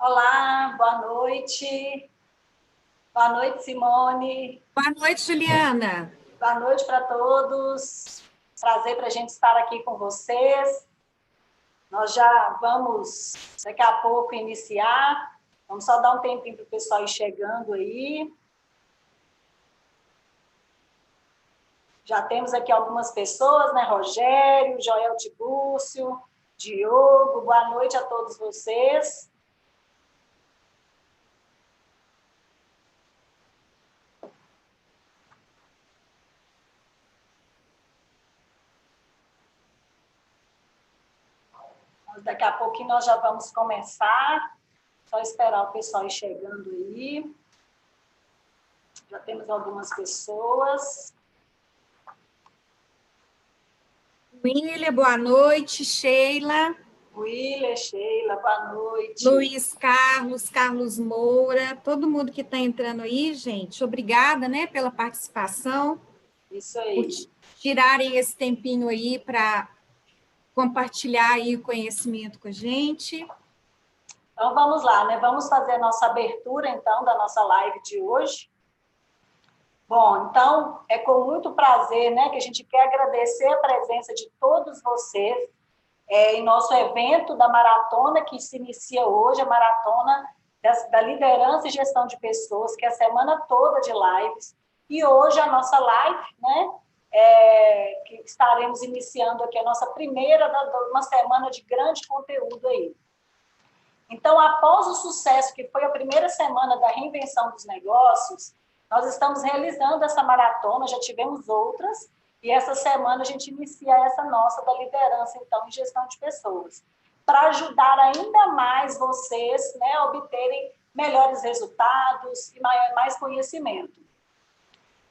Olá, boa noite. Boa noite, Simone. Boa noite, Juliana. Boa noite para todos. Prazer para a gente estar aqui com vocês. Nós já vamos, daqui a pouco, iniciar. Vamos só dar um tempinho para o pessoal ir chegando aí. Já temos aqui algumas pessoas, né? Rogério, Joel Tibúrcio, Diogo, boa noite a todos vocês. Daqui a pouquinho nós já vamos começar. Só esperar o pessoal ir chegando aí. Já temos algumas pessoas. William, boa noite. Sheila. William, Sheila, boa noite. Luiz Carlos, Carlos Moura, todo mundo que está entrando aí, gente, obrigada, né, pela participação. Isso aí. Por tirarem esse tempinho aí para compartilhar aí o conhecimento com a gente. Então, vamos lá, né? Vamos fazer a nossa abertura, então, da nossa live de hoje. Bom, então é com muito prazer né, que a gente quer agradecer a presença de todos vocês é, em nosso evento da maratona que se inicia hoje, a maratona das, da liderança e gestão de pessoas, que é a semana toda de lives. E hoje a nossa live, né, é, que estaremos iniciando aqui a nossa primeira, uma semana de grande conteúdo aí. Então, após o sucesso que foi a primeira semana da reinvenção dos negócios, nós estamos realizando essa maratona, já tivemos outras, e essa semana a gente inicia essa nossa da liderança, então, em gestão de pessoas, para ajudar ainda mais vocês né, a obterem melhores resultados e mais conhecimento.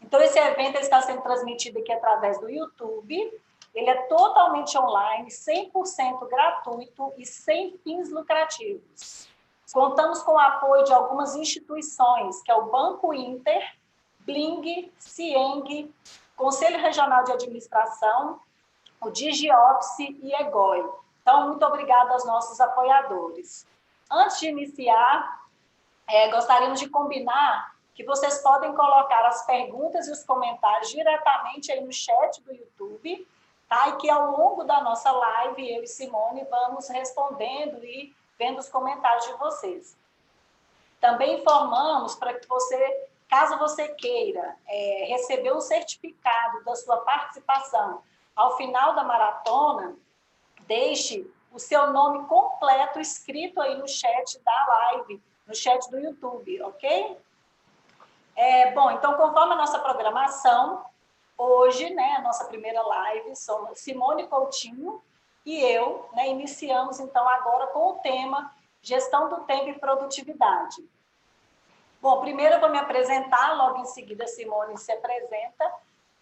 Então, esse evento está sendo transmitido aqui através do YouTube, ele é totalmente online, 100% gratuito e sem fins lucrativos. Contamos com o apoio de algumas instituições, que é o Banco Inter, Bling, Cieng, Conselho Regional de Administração, o DigiOffice e EGOI. Então, muito obrigada aos nossos apoiadores. Antes de iniciar, é, gostaríamos de combinar que vocês podem colocar as perguntas e os comentários diretamente aí no chat do YouTube, tá? E que ao longo da nossa live, eu e Simone vamos respondendo e vendo os comentários de vocês. Também informamos para que você, caso você queira é, receber um certificado da sua participação ao final da maratona, deixe o seu nome completo escrito aí no chat da live, no chat do YouTube, ok? É, bom, então, conforme a nossa programação, hoje, né, a nossa primeira live, somos Simone Coutinho, e eu né, iniciamos, então, agora com o tema Gestão do Tempo e Produtividade. Bom, primeiro eu vou me apresentar, logo em seguida a Simone se apresenta.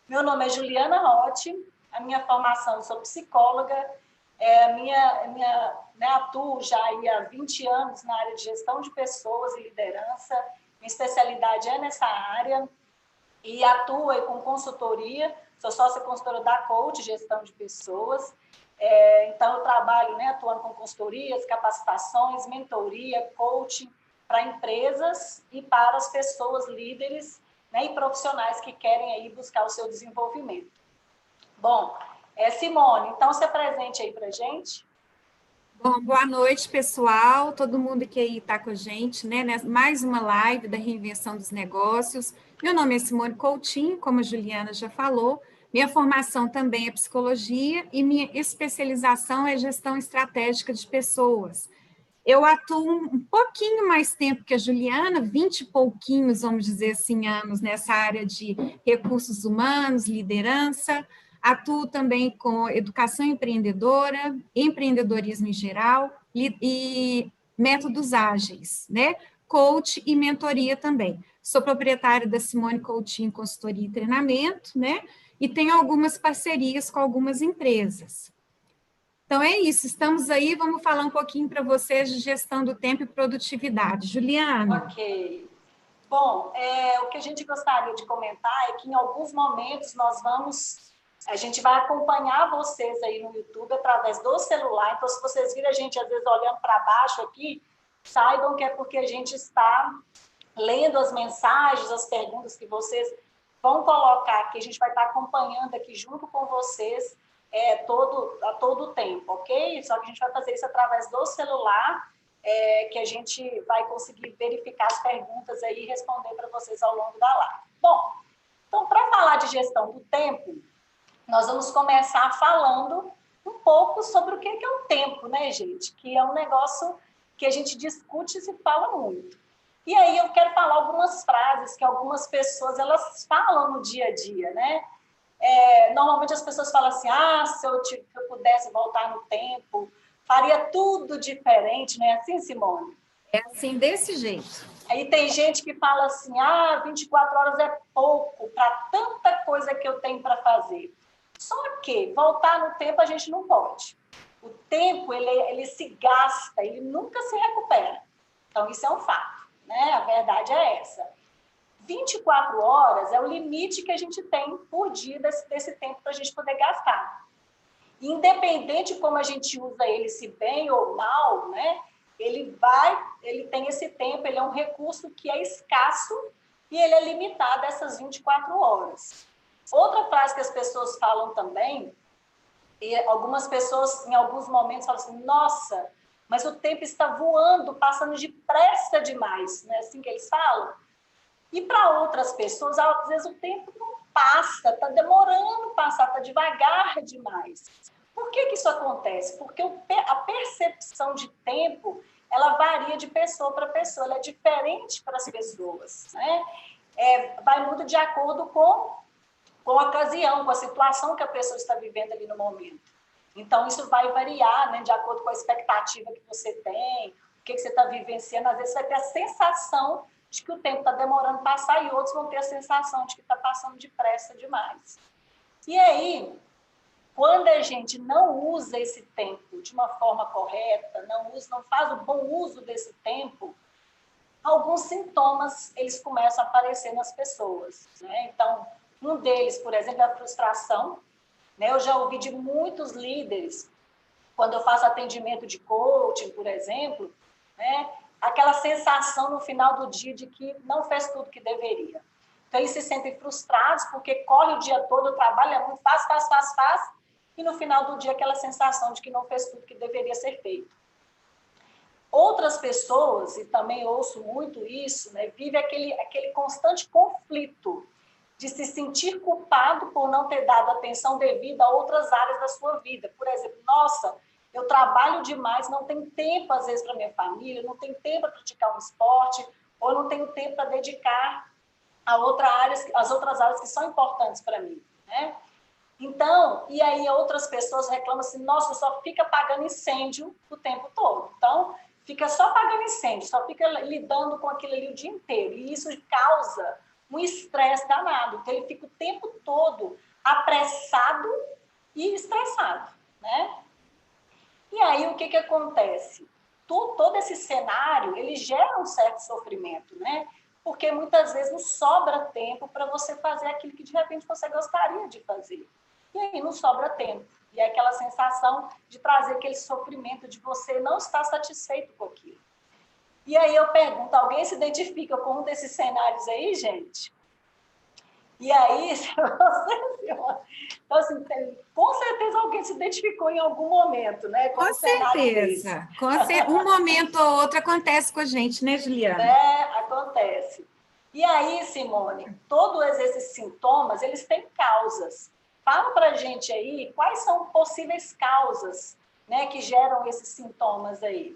Meu nome é Juliana Rotti, a minha formação, sou psicóloga, é, minha, minha né, atuo já há 20 anos na área de gestão de pessoas e liderança, minha especialidade é nessa área e atuo com consultoria, sou sócia consultora da Coach, gestão de pessoas, é, então, eu trabalho né, atuando com consultorias, capacitações, mentoria, coaching para empresas e para as pessoas líderes né, e profissionais que querem aí buscar o seu desenvolvimento. Bom, é, Simone, então se apresente aí para gente. Bom, boa noite, pessoal, todo mundo que aí está com a gente, né? Mais uma live da reinvenção dos negócios. Meu nome é Simone Coutinho, como a Juliana já falou, minha formação também é psicologia e minha especialização é gestão estratégica de pessoas. Eu atuo um pouquinho mais tempo que a Juliana, vinte e pouquinhos, vamos dizer assim, anos nessa área de recursos humanos, liderança. Atuo também com educação empreendedora, empreendedorismo em geral e, e métodos ágeis, né? Coach e mentoria também. Sou proprietária da Simone Coutinho Consultoria e Treinamento, né? e tem algumas parcerias com algumas empresas. Então é isso, estamos aí, vamos falar um pouquinho para vocês de gestão do tempo e produtividade. Juliana. Ok. Bom, é, o que a gente gostaria de comentar é que em alguns momentos nós vamos, a gente vai acompanhar vocês aí no YouTube através do celular. Então, se vocês virem a gente às vezes olhando para baixo aqui, saibam que é porque a gente está lendo as mensagens, as perguntas que vocês vão colocar aqui, a gente vai estar acompanhando aqui junto com vocês é, todo, a todo tempo, ok? Só que a gente vai fazer isso através do celular, é, que a gente vai conseguir verificar as perguntas aí e responder para vocês ao longo da live. Bom, então, para falar de gestão do tempo, nós vamos começar falando um pouco sobre o que é o tempo, né, gente? Que é um negócio que a gente discute e se fala muito. E aí eu quero falar algumas frases que algumas pessoas elas falam no dia a dia, né? É, normalmente as pessoas falam assim, ah, se eu, se eu pudesse voltar no tempo, faria tudo diferente, não é assim, Simone? É assim, desse jeito. Aí tem gente que fala assim, ah, 24 horas é pouco para tanta coisa que eu tenho para fazer. Só que voltar no tempo a gente não pode. O tempo, ele, ele se gasta, ele nunca se recupera. Então, isso é um fato, né? A verdade é essa. 24 horas é o limite que a gente tem por dia desse, desse tempo para a gente poder gastar. Independente de como a gente usa ele, se bem ou mal, né? Ele vai, ele tem esse tempo, ele é um recurso que é escasso e ele é limitado a essas 24 horas. Outra frase que as pessoas falam também, e algumas pessoas em alguns momentos falam assim: "Nossa, mas o tempo está voando, passando depressa demais", não é assim que eles falam? E para outras pessoas, às vezes o tempo não passa, está demorando passar, está devagar demais. Por que, que isso acontece? Porque a percepção de tempo ela varia de pessoa para pessoa, ela é diferente para as pessoas. Né? É, vai muito de acordo com, com a ocasião, com a situação que a pessoa está vivendo ali no momento. Então, isso vai variar né, de acordo com a expectativa que você tem, o que, que você está vivenciando. Às vezes, você vai ter a sensação de que o tempo está demorando passar e outros vão ter a sensação de que está passando depressa demais. E aí, quando a gente não usa esse tempo de uma forma correta, não usa, não faz o bom uso desse tempo, alguns sintomas eles começam a aparecer nas pessoas. Né? Então, um deles, por exemplo, é a frustração. Né? Eu já ouvi de muitos líderes, quando eu faço atendimento de coaching, por exemplo, né? aquela sensação no final do dia de que não fez tudo que deveria. Então, eles se sentem frustrados porque corre o dia todo, trabalha muito, faz, faz, faz, faz, e no final do dia aquela sensação de que não fez tudo que deveria ser feito. Outras pessoas, e também ouço muito isso, né, vive aquele, aquele constante conflito de se sentir culpado por não ter dado atenção devida a outras áreas da sua vida. Por exemplo, nossa, eu trabalho demais, não tenho tempo, às vezes, para minha família, não tenho tempo para praticar um esporte, ou não tenho tempo para dedicar a outra áreas, as outras áreas que são importantes para mim. Né? Então, e aí outras pessoas reclamam assim, nossa, só fica apagando incêndio o tempo todo. Então, fica só apagando incêndio, só fica lidando com aquilo ali o dia inteiro. E isso causa um estresse danado. Então, ele fica o tempo todo apressado e estressado, né? E aí o que, que acontece? todo esse cenário ele gera um certo sofrimento, né? Porque muitas vezes não sobra tempo para você fazer aquilo que de repente você gostaria de fazer. E aí não sobra tempo. E é aquela sensação de trazer aquele sofrimento de você não estar satisfeito com aquilo. E aí eu pergunto, alguém se identifica com um desses cenários aí, gente? E aí, então, assim, com certeza alguém se identificou em algum momento, né? Com, com certeza. Com cer um momento ou outro acontece com a gente, né, Juliana? É, acontece. E aí, Simone, todos esses sintomas, eles têm causas. Fala para a gente aí quais são possíveis causas né, que geram esses sintomas aí.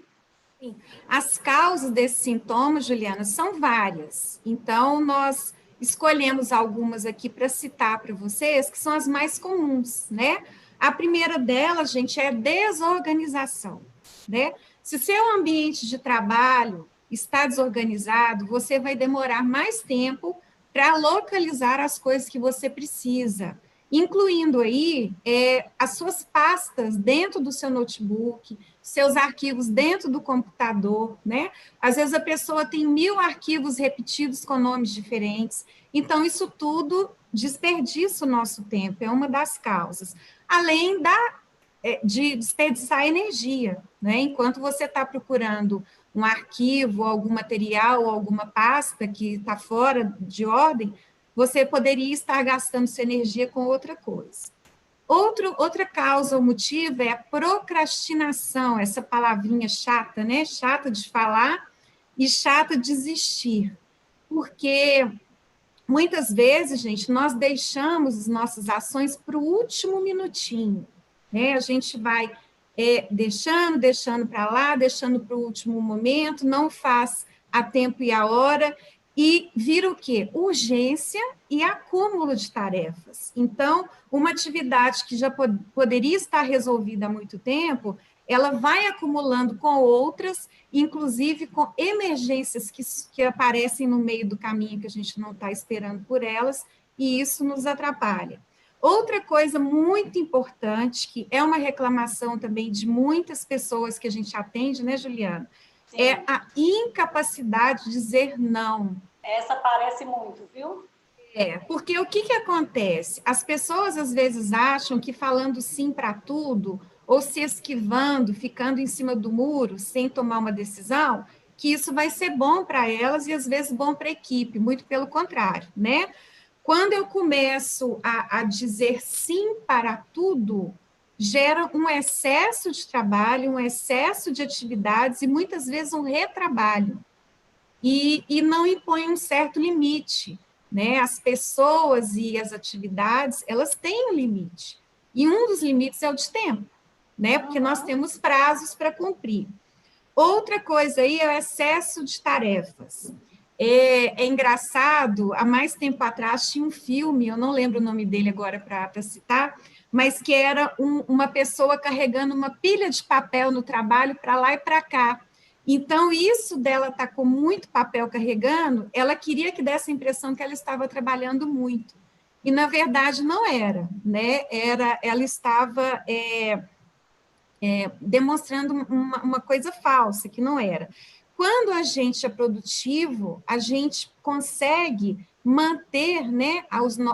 As causas desses sintomas, Juliana, são várias. Então, nós escolhemos algumas aqui para citar para vocês, que são as mais comuns, né? A primeira delas, gente, é desorganização, né? Se seu ambiente de trabalho está desorganizado, você vai demorar mais tempo para localizar as coisas que você precisa, incluindo aí é, as suas pastas dentro do seu notebook, seus arquivos dentro do computador, né? Às vezes a pessoa tem mil arquivos repetidos com nomes diferentes. Então, isso tudo desperdiça o nosso tempo, é uma das causas. Além da, é, de desperdiçar energia, né? Enquanto você está procurando um arquivo, algum material, alguma pasta que está fora de ordem, você poderia estar gastando sua energia com outra coisa. Outro, outra causa ou motivo é a procrastinação, essa palavrinha chata, né? Chata de falar e chata de existir. Porque muitas vezes, gente, nós deixamos as nossas ações para o último minutinho. Né? A gente vai é, deixando, deixando para lá, deixando para o último momento, não faz a tempo e a hora, e vira o quê? Urgência e acúmulo de tarefas. Então, uma atividade que já pod poderia estar resolvida há muito tempo, ela vai acumulando com outras, inclusive com emergências que, que aparecem no meio do caminho que a gente não está esperando por elas, e isso nos atrapalha. Outra coisa muito importante, que é uma reclamação também de muitas pessoas que a gente atende, né, Juliana? Sim. É a incapacidade de dizer não. Essa parece muito, viu? É, porque o que, que acontece? As pessoas às vezes acham que falando sim para tudo, ou se esquivando, ficando em cima do muro, sem tomar uma decisão, que isso vai ser bom para elas e às vezes bom para a equipe, muito pelo contrário, né? Quando eu começo a, a dizer sim para tudo, gera um excesso de trabalho, um excesso de atividades e muitas vezes um retrabalho. E, e não impõe um certo limite. Né? As pessoas e as atividades, elas têm um limite. E um dos limites é o de tempo, né? Porque nós temos prazos para cumprir. Outra coisa aí é o excesso de tarefas. É, é, engraçado, há mais tempo atrás tinha um filme, eu não lembro o nome dele agora para citar, mas que era um, uma pessoa carregando uma pilha de papel no trabalho para lá e para cá. Então, isso dela estar tá com muito papel carregando, ela queria que desse a impressão que ela estava trabalhando muito. E, na verdade, não era, né? Era, ela estava é, é, demonstrando uma, uma coisa falsa, que não era. Quando a gente é produtivo, a gente consegue manter né,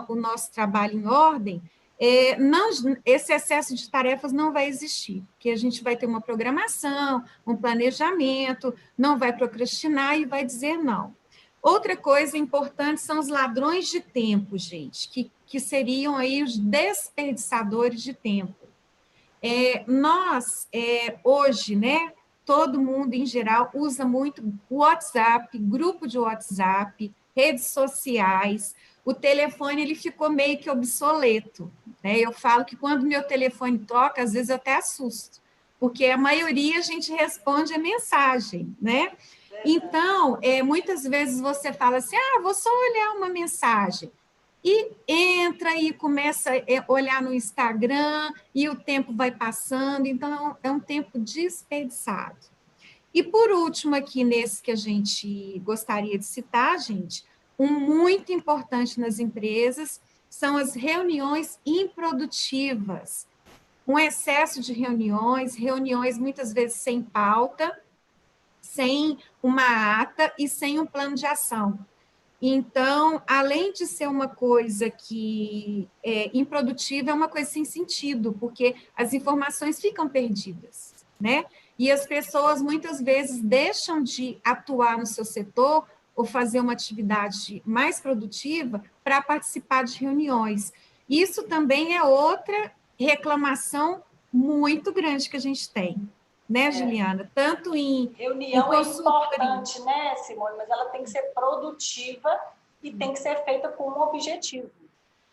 o nosso trabalho em ordem, é, não, esse excesso de tarefas não vai existir, porque a gente vai ter uma programação, um planejamento, não vai procrastinar e vai dizer não. Outra coisa importante são os ladrões de tempo, gente, que, que seriam aí os desperdiçadores de tempo. É, nós, é, hoje, né, todo mundo em geral usa muito WhatsApp, grupo de WhatsApp, redes sociais. O telefone ele ficou meio que obsoleto. Né? Eu falo que quando meu telefone toca, às vezes eu até assusto, porque a maioria a gente responde a mensagem, né? Então, é, muitas vezes você fala assim: ah, vou só olhar uma mensagem e entra e começa a é, olhar no Instagram e o tempo vai passando, então é um tempo desperdiçado. E por último, aqui nesse que a gente gostaria de citar, gente, um muito importante nas empresas são as reuniões improdutivas. Um excesso de reuniões, reuniões muitas vezes sem pauta, sem uma ata e sem um plano de ação. Então, além de ser uma coisa que é improdutiva, é uma coisa sem sentido, porque as informações ficam perdidas, né? E as pessoas muitas vezes deixam de atuar no seu setor ou fazer uma atividade mais produtiva para participar de reuniões. Isso também é outra reclamação muito grande que a gente tem né, é. Juliana? Tanto em. Reunião em é importante, né, Simone? Mas ela tem que ser produtiva e tem que ser feita com um objetivo.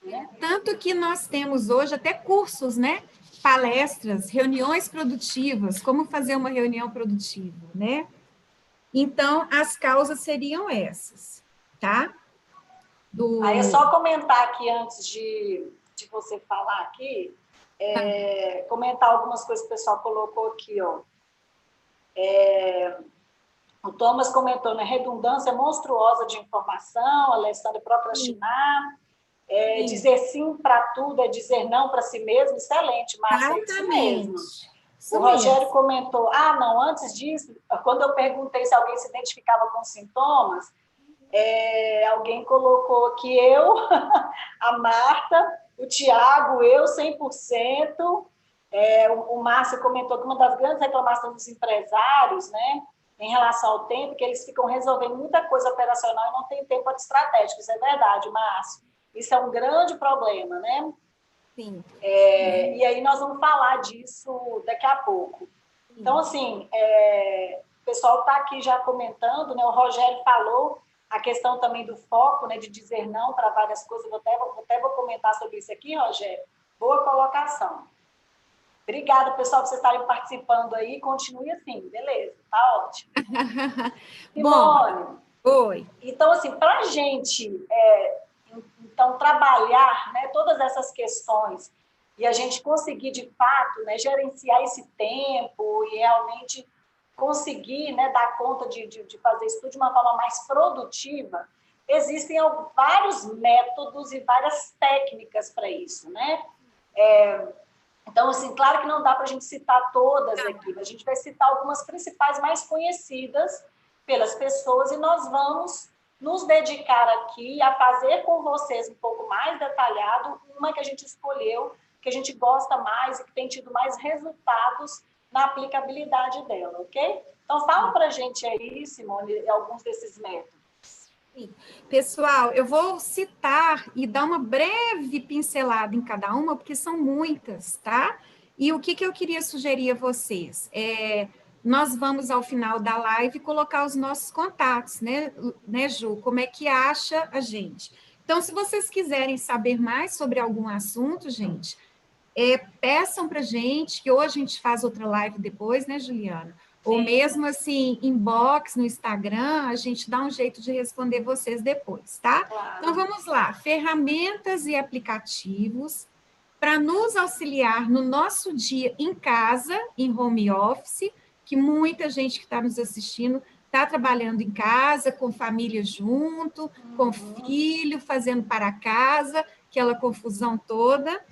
Né? Tanto que nós temos hoje até cursos, né? Palestras, reuniões produtivas, como fazer uma reunião produtiva, né? Então, as causas seriam essas, tá? Do... Aí é só comentar aqui antes de, de você falar aqui, é, comentar algumas coisas que o pessoal colocou aqui, ó. É, o Thomas comentou, né? Redundância monstruosa de informação, Alessandra procrastinar, é, dizer sim para tudo é dizer não para si mesmo, excelente, Márcia, é isso mesmo. O Rogério comentou, ah, não, antes disso, quando eu perguntei se alguém se identificava com sintomas, é, alguém colocou que eu, a Marta, o Tiago, eu 100%. É, o, o Márcio comentou que uma das grandes reclamações dos empresários né, em relação ao tempo, que eles ficam resolvendo muita coisa operacional e não tem tempo estratégico. Isso é verdade, Márcio. Isso é um grande problema, né? Sim. É, e aí nós vamos falar disso daqui a pouco. Então, assim, é, o pessoal está aqui já comentando, né? O Rogério falou a questão também do foco, né? De dizer não para várias coisas. Vou até, vou até vou comentar sobre isso aqui, Rogério. Boa colocação. Obrigada, pessoal, por vocês estarem participando aí. Continue assim, beleza, tá ótimo. Simone. Bom, oi. Então, assim, para a gente é, então, trabalhar né, todas essas questões e a gente conseguir, de fato, né, gerenciar esse tempo e realmente conseguir né, dar conta de, de, de fazer isso tudo de uma forma mais produtiva, existem vários métodos e várias técnicas para isso, né? É, então, assim, claro que não dá para a gente citar todas aqui, mas a gente vai citar algumas principais mais conhecidas pelas pessoas e nós vamos nos dedicar aqui a fazer com vocês um pouco mais detalhado uma que a gente escolheu, que a gente gosta mais e que tem tido mais resultados na aplicabilidade dela, ok? Então, fala para a gente aí, Simone, alguns desses métodos. Pessoal, eu vou citar e dar uma breve pincelada em cada uma, porque são muitas, tá? E o que, que eu queria sugerir a vocês? É, nós vamos, ao final da live, colocar os nossos contatos, né, né, Ju? Como é que acha a gente? Então, se vocês quiserem saber mais sobre algum assunto, gente, é, peçam para a gente, que hoje a gente faz outra live depois, né, Juliana? Ou mesmo assim, inbox no Instagram, a gente dá um jeito de responder vocês depois, tá? Claro. Então vamos lá, ferramentas e aplicativos para nos auxiliar no nosso dia em casa, em home office, que muita gente que está nos assistindo está trabalhando em casa, com família junto, uhum. com filho, fazendo para casa, aquela confusão toda.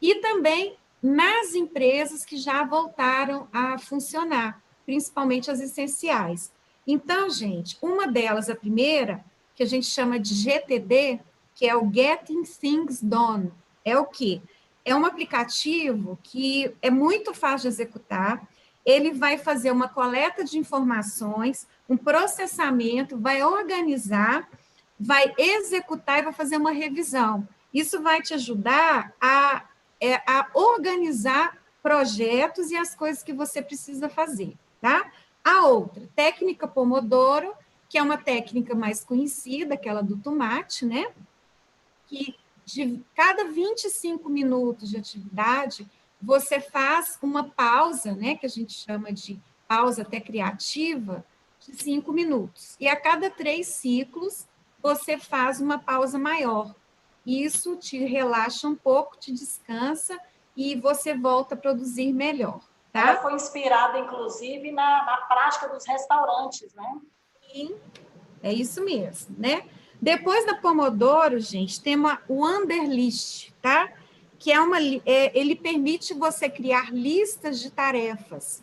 E também nas empresas que já voltaram a funcionar principalmente as essenciais. Então, gente, uma delas, a primeira, que a gente chama de GTD, que é o Getting Things Done, é o quê? É um aplicativo que é muito fácil de executar, ele vai fazer uma coleta de informações, um processamento, vai organizar, vai executar e vai fazer uma revisão. Isso vai te ajudar a, é, a organizar projetos e as coisas que você precisa fazer tá? A outra, técnica Pomodoro, que é uma técnica mais conhecida, aquela do tomate, né? Que de cada 25 minutos de atividade, você faz uma pausa, né? Que a gente chama de pausa até criativa, de cinco minutos. E a cada três ciclos, você faz uma pausa maior. Isso te relaxa um pouco, te descansa e você volta a produzir melhor. Tá? Ela foi inspirada, inclusive, na, na prática dos restaurantes, né? Sim, é isso mesmo, né? Depois da Pomodoro, gente, tem uma Wanderlist, tá? Que é uma, é, ele permite você criar listas de tarefas.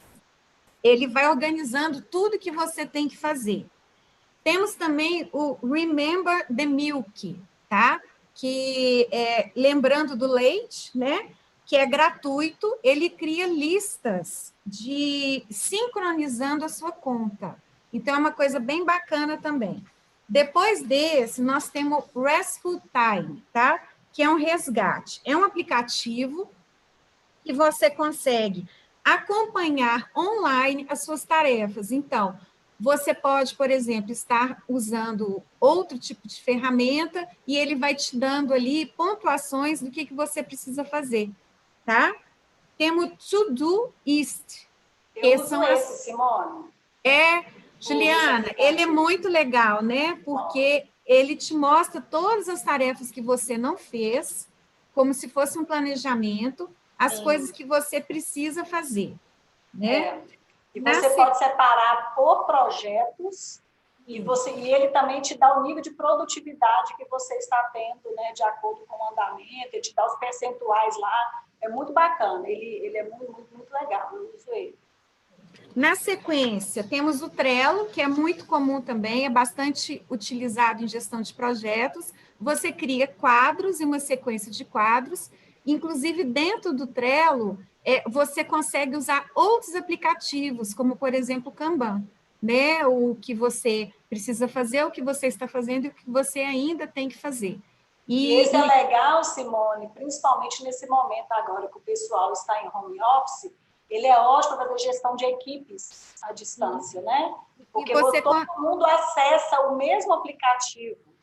Ele vai organizando tudo que você tem que fazer. Temos também o Remember the Milk, tá? Que é lembrando do leite, né? que é gratuito, ele cria listas de sincronizando a sua conta. Então, é uma coisa bem bacana também. Depois desse, nós temos Restful Time, tá? Que é um resgate. É um aplicativo que você consegue acompanhar online as suas tarefas. Então, você pode, por exemplo, estar usando outro tipo de ferramenta e ele vai te dando ali pontuações do que, que você precisa fazer tá? Temos To East. Eu uso são esse, Simone. É, Juliana, ele é muito legal, né? Porque ele te mostra todas as tarefas que você não fez, como se fosse um planejamento, as Sim. coisas que você precisa fazer, né? É. E você pode separar por projetos e, você, e ele também te dá o nível de produtividade que você está tendo, né, de acordo com o andamento, ele te dá os percentuais lá é muito bacana, ele, ele é muito, muito, muito legal, eu uso ele. Na sequência, temos o Trello, que é muito comum também, é bastante utilizado em gestão de projetos. Você cria quadros e uma sequência de quadros. Inclusive, dentro do Trello, é, você consegue usar outros aplicativos, como, por exemplo, o Kanban. né, o que você precisa fazer, o que você está fazendo e o que você ainda tem que fazer. E, e isso é legal, Simone, principalmente nesse momento agora que o pessoal está em home office, ele é ótimo para fazer gestão de equipes à distância, né? Porque você... todo mundo acessa o mesmo aplicativo.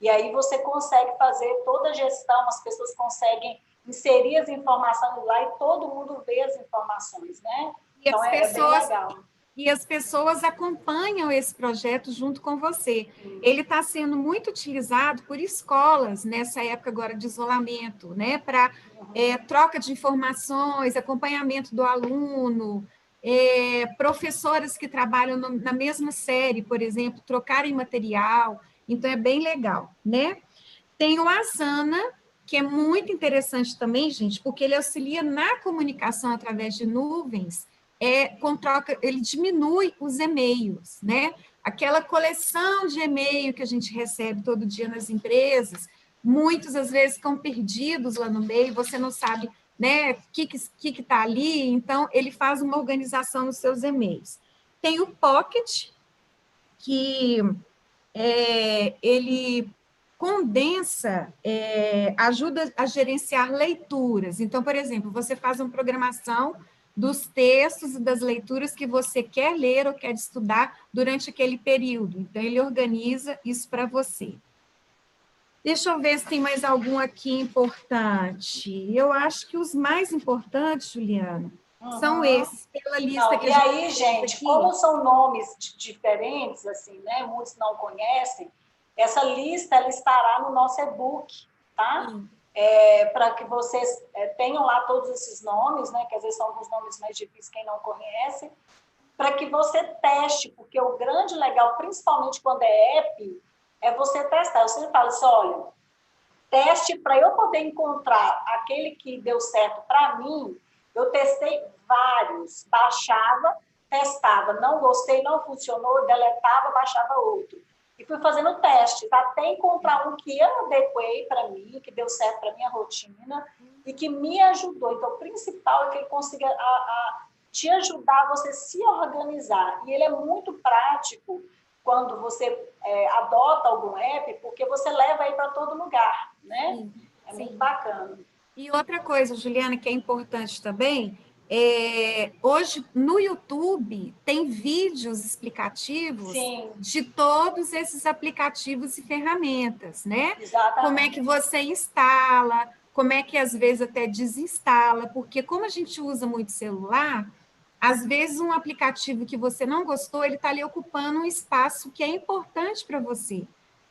E aí você consegue fazer toda a gestão, as pessoas conseguem inserir as informações lá e todo mundo vê as informações, né? E então, as é, pessoas... é bem legal e as pessoas acompanham esse projeto junto com você. Ele está sendo muito utilizado por escolas nessa época agora de isolamento, né? Para é, troca de informações, acompanhamento do aluno, é, professoras que trabalham no, na mesma série, por exemplo, trocarem material. Então é bem legal, né? Tem o Asana, que é muito interessante também, gente, porque ele auxilia na comunicação através de nuvens é, com troca, ele diminui os e-mails, né? Aquela coleção de e-mail que a gente recebe todo dia nas empresas, muitos às vezes ficam perdidos lá no meio, você não sabe né, o que está que, que tá ali, então ele faz uma organização nos seus e-mails. Tem o Pocket, que é, ele condensa, é, ajuda a gerenciar leituras. Então, por exemplo, você faz uma programação dos textos e das leituras que você quer ler ou quer estudar durante aquele período. Então, ele organiza isso para você. Deixa eu ver se tem mais algum aqui importante. Eu acho que os mais importantes, Juliana, uhum. são esses, pela lista não, que e a gente aí, gente, aqui. como são nomes diferentes, assim, né? Muitos não conhecem, essa lista ela estará no nosso e-book, tá? Sim é, para que vocês é, tenham lá todos esses nomes, né, que às vezes são alguns nomes mais difíceis, quem não conhece, para que você teste, porque o grande legal, principalmente quando é app, é você testar. Eu sempre falo assim, olha, teste para eu poder encontrar aquele que deu certo para mim, eu testei vários, baixava, testava, não gostei, não funcionou, deletava, baixava outro e fui fazendo testes até encontrar um que eu adequei para mim, que deu certo para minha rotina e que me ajudou. Então, o principal é que ele consiga a, a, te ajudar a você se organizar. E ele é muito prático quando você é, adota algum app, porque você leva aí para todo lugar, né? Sim, é sim. muito bacana. E outra coisa, Juliana, que é importante também, é, hoje no YouTube tem vídeos explicativos Sim. de todos esses aplicativos e ferramentas, né? Exatamente. Como é que você instala, como é que às vezes até desinstala, porque como a gente usa muito celular, às vezes um aplicativo que você não gostou, ele está ali ocupando um espaço que é importante para você.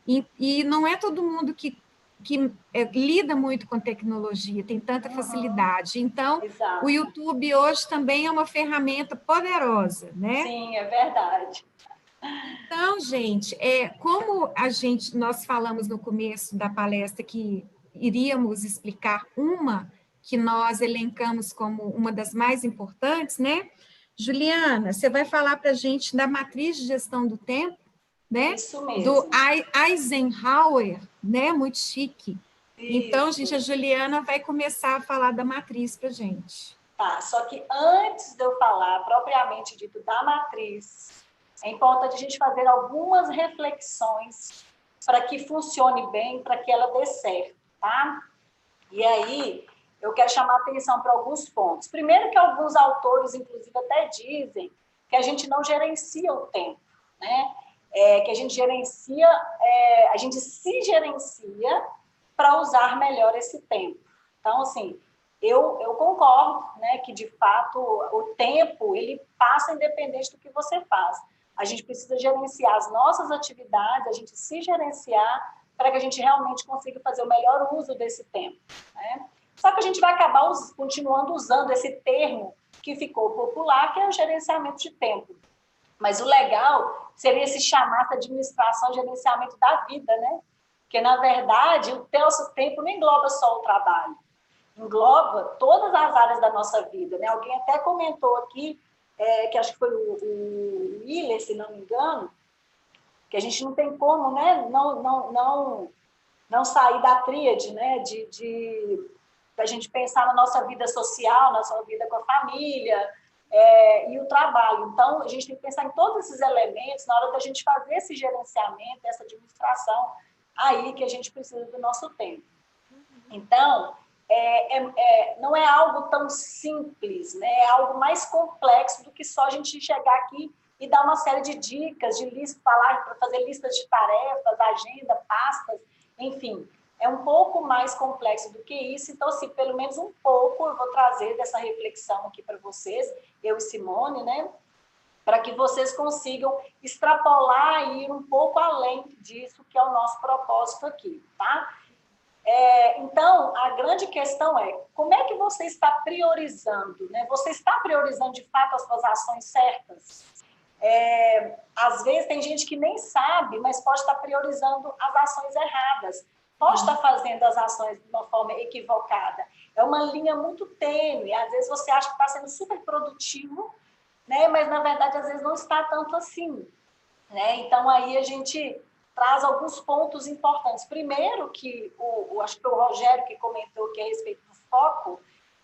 E, e não é todo mundo que que é, lida muito com tecnologia, tem tanta facilidade. Então, Exato. o YouTube hoje também é uma ferramenta poderosa, né? Sim, é verdade. Então, gente, é, como a gente nós falamos no começo da palestra que iríamos explicar uma que nós elencamos como uma das mais importantes, né? Juliana, você vai falar para a gente da matriz de gestão do tempo? Né? Isso mesmo. Do Eisenhower, né? Muito chique. Isso. Então, gente, a Juliana vai começar a falar da matriz para gente. Tá, só que antes de eu falar propriamente dito da matriz, é importante a gente fazer algumas reflexões para que funcione bem, para que ela dê certo, tá? E aí, eu quero chamar atenção para alguns pontos. Primeiro que alguns autores, inclusive, até dizem que a gente não gerencia o tempo, né? É, que a gente gerencia, é, a gente se gerencia para usar melhor esse tempo. Então, assim, eu, eu concordo né, que, de fato, o tempo ele passa independente do que você faz. A gente precisa gerenciar as nossas atividades, a gente se gerenciar para que a gente realmente consiga fazer o melhor uso desse tempo. Né? Só que a gente vai acabar continuando usando esse termo que ficou popular, que é o gerenciamento de tempo. Mas o legal seria se chamasse administração e gerenciamento da vida, né? Porque, na verdade, o teu tempo não engloba só o trabalho, engloba todas as áreas da nossa vida, né? Alguém até comentou aqui, é, que acho que foi o, o se não me engano, que a gente não tem como, né? Não, não, não, não sair da tríade, né? De, de da gente pensar na nossa vida social, na nossa vida com a família, é, e o trabalho. Então, a gente tem que pensar em todos esses elementos na hora da gente fazer esse gerenciamento, essa administração, aí que a gente precisa do nosso tempo. Então, é, é, é, não é algo tão simples, né? é algo mais complexo do que só a gente chegar aqui e dar uma série de dicas, de lista, falar para fazer listas de tarefas, agenda, pastas, enfim. É um pouco mais complexo do que isso, então, assim, pelo menos um pouco eu vou trazer dessa reflexão aqui para vocês, eu e Simone, né? Para que vocês consigam extrapolar e ir um pouco além disso, que é o nosso propósito aqui, tá? É, então, a grande questão é como é que você está priorizando? Né? Você está priorizando de fato as suas ações certas? É, às vezes tem gente que nem sabe, mas pode estar priorizando as ações erradas, pode estar fazendo as ações de uma forma equivocada. É uma linha muito tênue. Às vezes você acha que está sendo super produtivo, né? mas na verdade às vezes não está tanto assim. Né? Então aí a gente traz alguns pontos importantes. Primeiro, que o, o, acho que o Rogério que comentou que é a respeito do foco,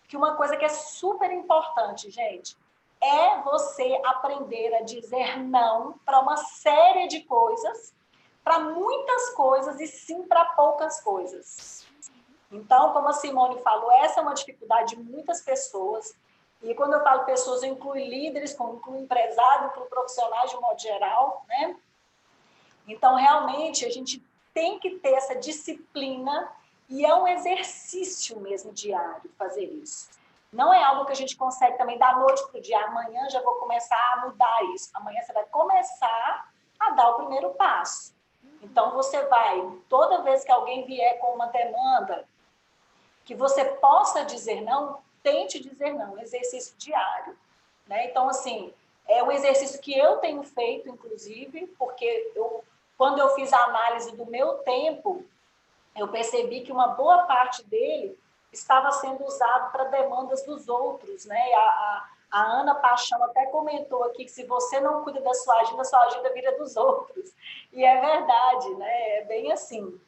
que uma coisa que é super importante, gente, é você aprender a dizer não para uma série de coisas, para muitas coisas e sim para poucas coisas. Então, como a Simone falou, essa é uma dificuldade de muitas pessoas. E quando eu falo pessoas, eu incluo líderes, incluo empresários, incluo profissionais de um modo geral, né? Então, realmente, a gente tem que ter essa disciplina e é um exercício mesmo diário fazer isso. Não é algo que a gente consegue também da noite para o dia. Amanhã já vou começar a mudar isso. Amanhã você vai começar a dar o primeiro passo. Então, você vai, toda vez que alguém vier com uma demanda, que você possa dizer não, tente dizer não. Exercício diário. Né? Então, assim, é um exercício que eu tenho feito, inclusive, porque eu quando eu fiz a análise do meu tempo, eu percebi que uma boa parte dele estava sendo usado para demandas dos outros, né? A, a, a, Ana Paixão até comentou aqui que se você não cuida da sua agenda, sua agenda vira dos outros. E é verdade, né? É bem assim.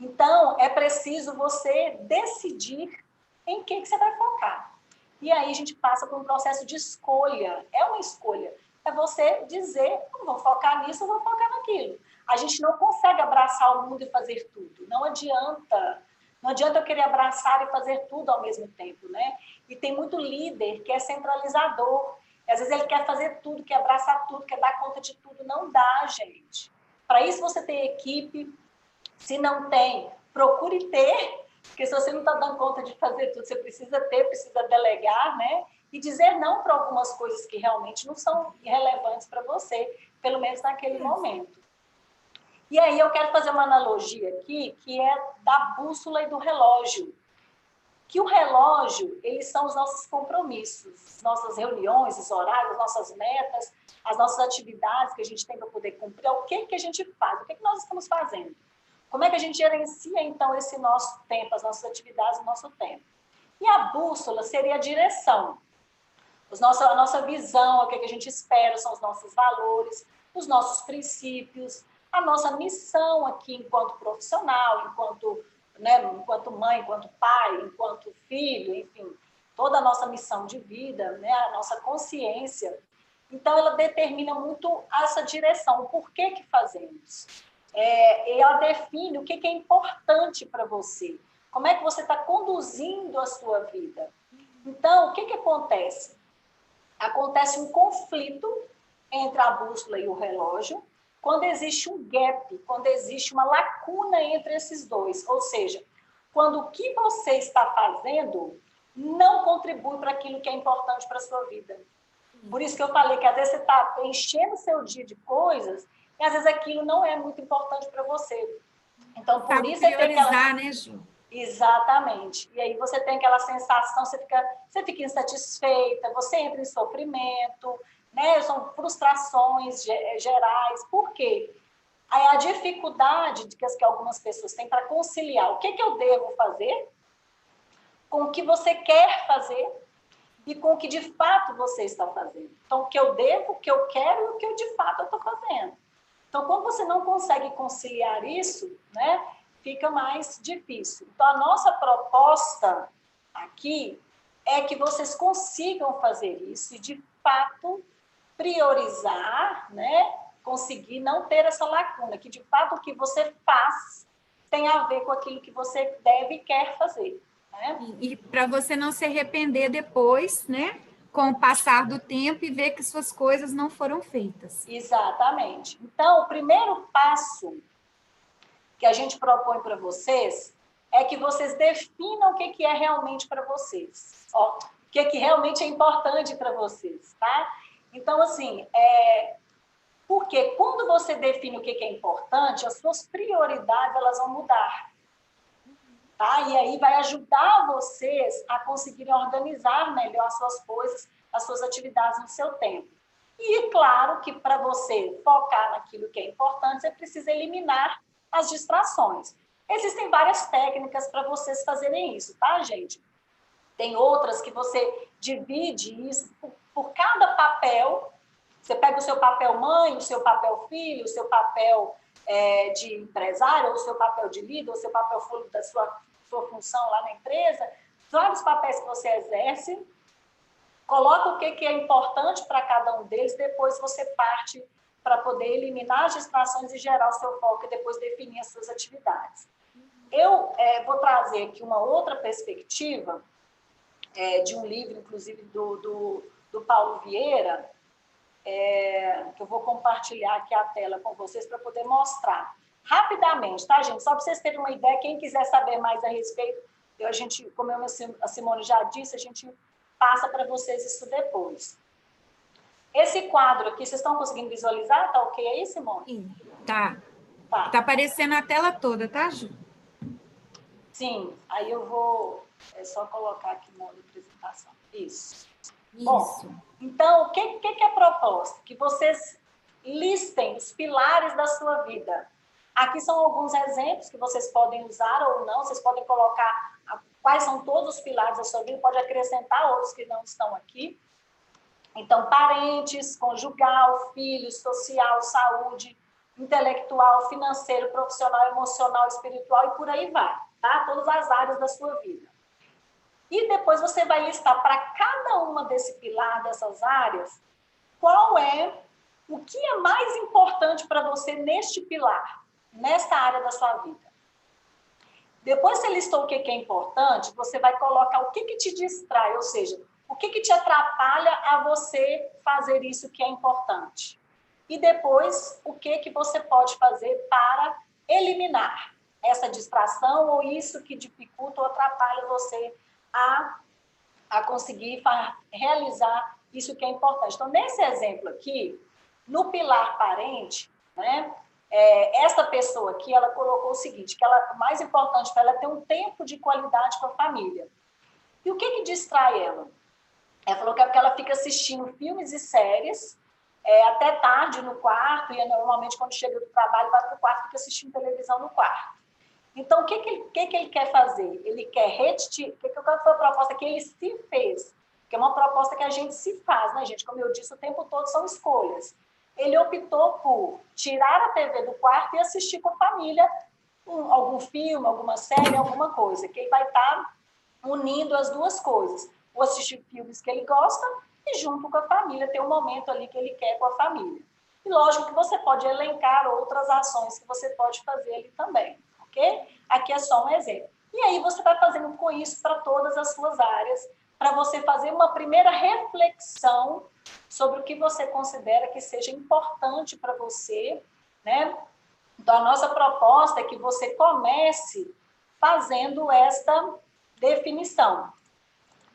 Então, é preciso você decidir em que, que você vai focar. E aí a gente passa por um processo de escolha. É uma escolha é você dizer, não vou focar nisso, vou focar naquilo. A gente não consegue abraçar o mundo e fazer tudo. Não adianta. Não adianta eu querer abraçar e fazer tudo ao mesmo tempo, né? E tem muito líder que é centralizador. E às vezes ele quer fazer tudo, quer abraçar tudo, quer dar conta de tudo. Não dá, gente. Para isso você tem equipe. Se não tem, procure ter. Porque se você não está dando conta de fazer tudo, você precisa ter, precisa delegar, né? e dizer não para algumas coisas que realmente não são relevantes para você, pelo menos naquele momento. E aí eu quero fazer uma analogia aqui, que é da bússola e do relógio. Que o relógio, eles são os nossos compromissos, nossas reuniões, os horários, as nossas metas, as nossas atividades que a gente tem para poder cumprir, é o que, que a gente faz, o que, que nós estamos fazendo. Como é que a gente gerencia, então, esse nosso tempo, as nossas atividades, o nosso tempo? E a bússola seria a direção. Os a nossa visão, o que, é que a gente espera, são os nossos valores, os nossos princípios, a nossa missão aqui enquanto profissional, enquanto, né, enquanto mãe, enquanto pai, enquanto filho, enfim, toda a nossa missão de vida, né, a nossa consciência. Então, ela determina muito essa direção, o porquê que fazemos. É, ela define o que, que é importante para você, como é que você está conduzindo a sua vida. Então, o que, que acontece? acontece um conflito entre a bússola e o relógio, quando existe um gap, quando existe uma lacuna entre esses dois, ou seja, quando o que você está fazendo não contribui para aquilo que é importante para a sua vida. Por isso que eu falei que às vezes você está enchendo seu dia de coisas e às vezes aquilo não é muito importante para você. Então, por Sabe isso é priorizar, aquela... né, Ju? Exatamente. E aí você tem aquela sensação, você fica, você fica insatisfeita, você entra em sofrimento, né? São frustrações gerais. Por quê? Aí a dificuldade que, que algumas pessoas têm para conciliar o que, que eu devo fazer com o que você quer fazer e com o que de fato você está fazendo. Então, o que eu devo, o que eu quero e o que eu de fato estou fazendo. Então, quando você não consegue conciliar isso, né, fica mais difícil. Então, a nossa proposta aqui é que vocês consigam fazer isso e, de fato, priorizar, né? conseguir não ter essa lacuna, que de fato o que você faz tem a ver com aquilo que você deve e quer fazer. Né? E, e para você não se arrepender depois, né? Com o passar do tempo e ver que suas coisas não foram feitas. Exatamente. Então, o primeiro passo que a gente propõe para vocês é que vocês definam o que, que é realmente para vocês. Ó, o que, que realmente é importante para vocês, tá? Então, assim, é, porque quando você define o que é importante, as suas prioridades elas vão mudar. Tá? E aí vai ajudar vocês a conseguirem organizar melhor as suas coisas, as suas atividades no seu tempo. E claro que para você focar naquilo que é importante, você precisa eliminar as distrações. Existem várias técnicas para vocês fazerem isso, tá, gente? Tem outras que você divide isso por, por cada papel você pega o seu papel mãe, o seu papel filho, o seu papel é, de empresário, ou o seu papel de líder, ou o seu papel da sua, sua função lá na empresa, vários papéis que você exerce, coloca o que, que é importante para cada um deles, depois você parte para poder eliminar as distrações e gerar o seu foco e depois definir as suas atividades. Eu é, vou trazer aqui uma outra perspectiva é, de um livro, inclusive, do, do, do Paulo Vieira, é, que eu vou compartilhar aqui a tela com vocês para poder mostrar rapidamente, tá, gente? Só para vocês terem uma ideia, quem quiser saber mais a respeito, eu, a gente, como eu, a Simone já disse, a gente passa para vocês isso depois. Esse quadro aqui, vocês estão conseguindo visualizar? Tá ok aí, Simone? Sim, tá. Tá, tá aparecendo a tela toda, tá, Ju? Sim, aí eu vou é só colocar aqui modo apresentação. Isso. Isso. Bom, então, o que, que, que é proposta? Que vocês listem os pilares da sua vida. Aqui são alguns exemplos que vocês podem usar ou não, vocês podem colocar quais são todos os pilares da sua vida, pode acrescentar outros que não estão aqui. Então, parentes, conjugal, filhos, social, saúde, intelectual, financeiro, profissional, emocional, espiritual e por aí vai, tá? Todas as áreas da sua vida. E depois você vai listar para cada uma desse pilar, dessas áreas, qual é o que é mais importante para você neste pilar, nesta área da sua vida. Depois você listou o que é importante, você vai colocar o que, que te distrai, ou seja, o que, que te atrapalha a você fazer isso que é importante. E depois, o que, que você pode fazer para eliminar essa distração ou isso que dificulta ou atrapalha você a, a conseguir realizar isso que é importante. Então, nesse exemplo aqui, no pilar parente, né, é, essa pessoa aqui, ela colocou o seguinte, que ela, o mais importante para ela é ter um tempo de qualidade com a família. E o que, que distrai ela? Ela falou que é porque ela fica assistindo filmes e séries é, até tarde no quarto, e normalmente quando chega do trabalho vai para o quarto e fica assistindo televisão no quarto. Então, o que, que, ele, que, que ele quer fazer? Ele quer retirar. Que foi a proposta que ele se fez? Que é uma proposta que a gente se faz, né, gente? Como eu disse, o tempo todo são escolhas. Ele optou por tirar a TV do quarto e assistir com a família um, algum filme, alguma série, alguma coisa, que ele vai estar tá unindo as duas coisas. Ou assistir filmes que ele gosta e, junto com a família, ter um momento ali que ele quer com a família. E lógico que você pode elencar outras ações que você pode fazer ali também Aqui é só um exemplo. E aí você vai fazendo com isso para todas as suas áreas, para você fazer uma primeira reflexão sobre o que você considera que seja importante para você, né? Então, a nossa proposta é que você comece fazendo esta definição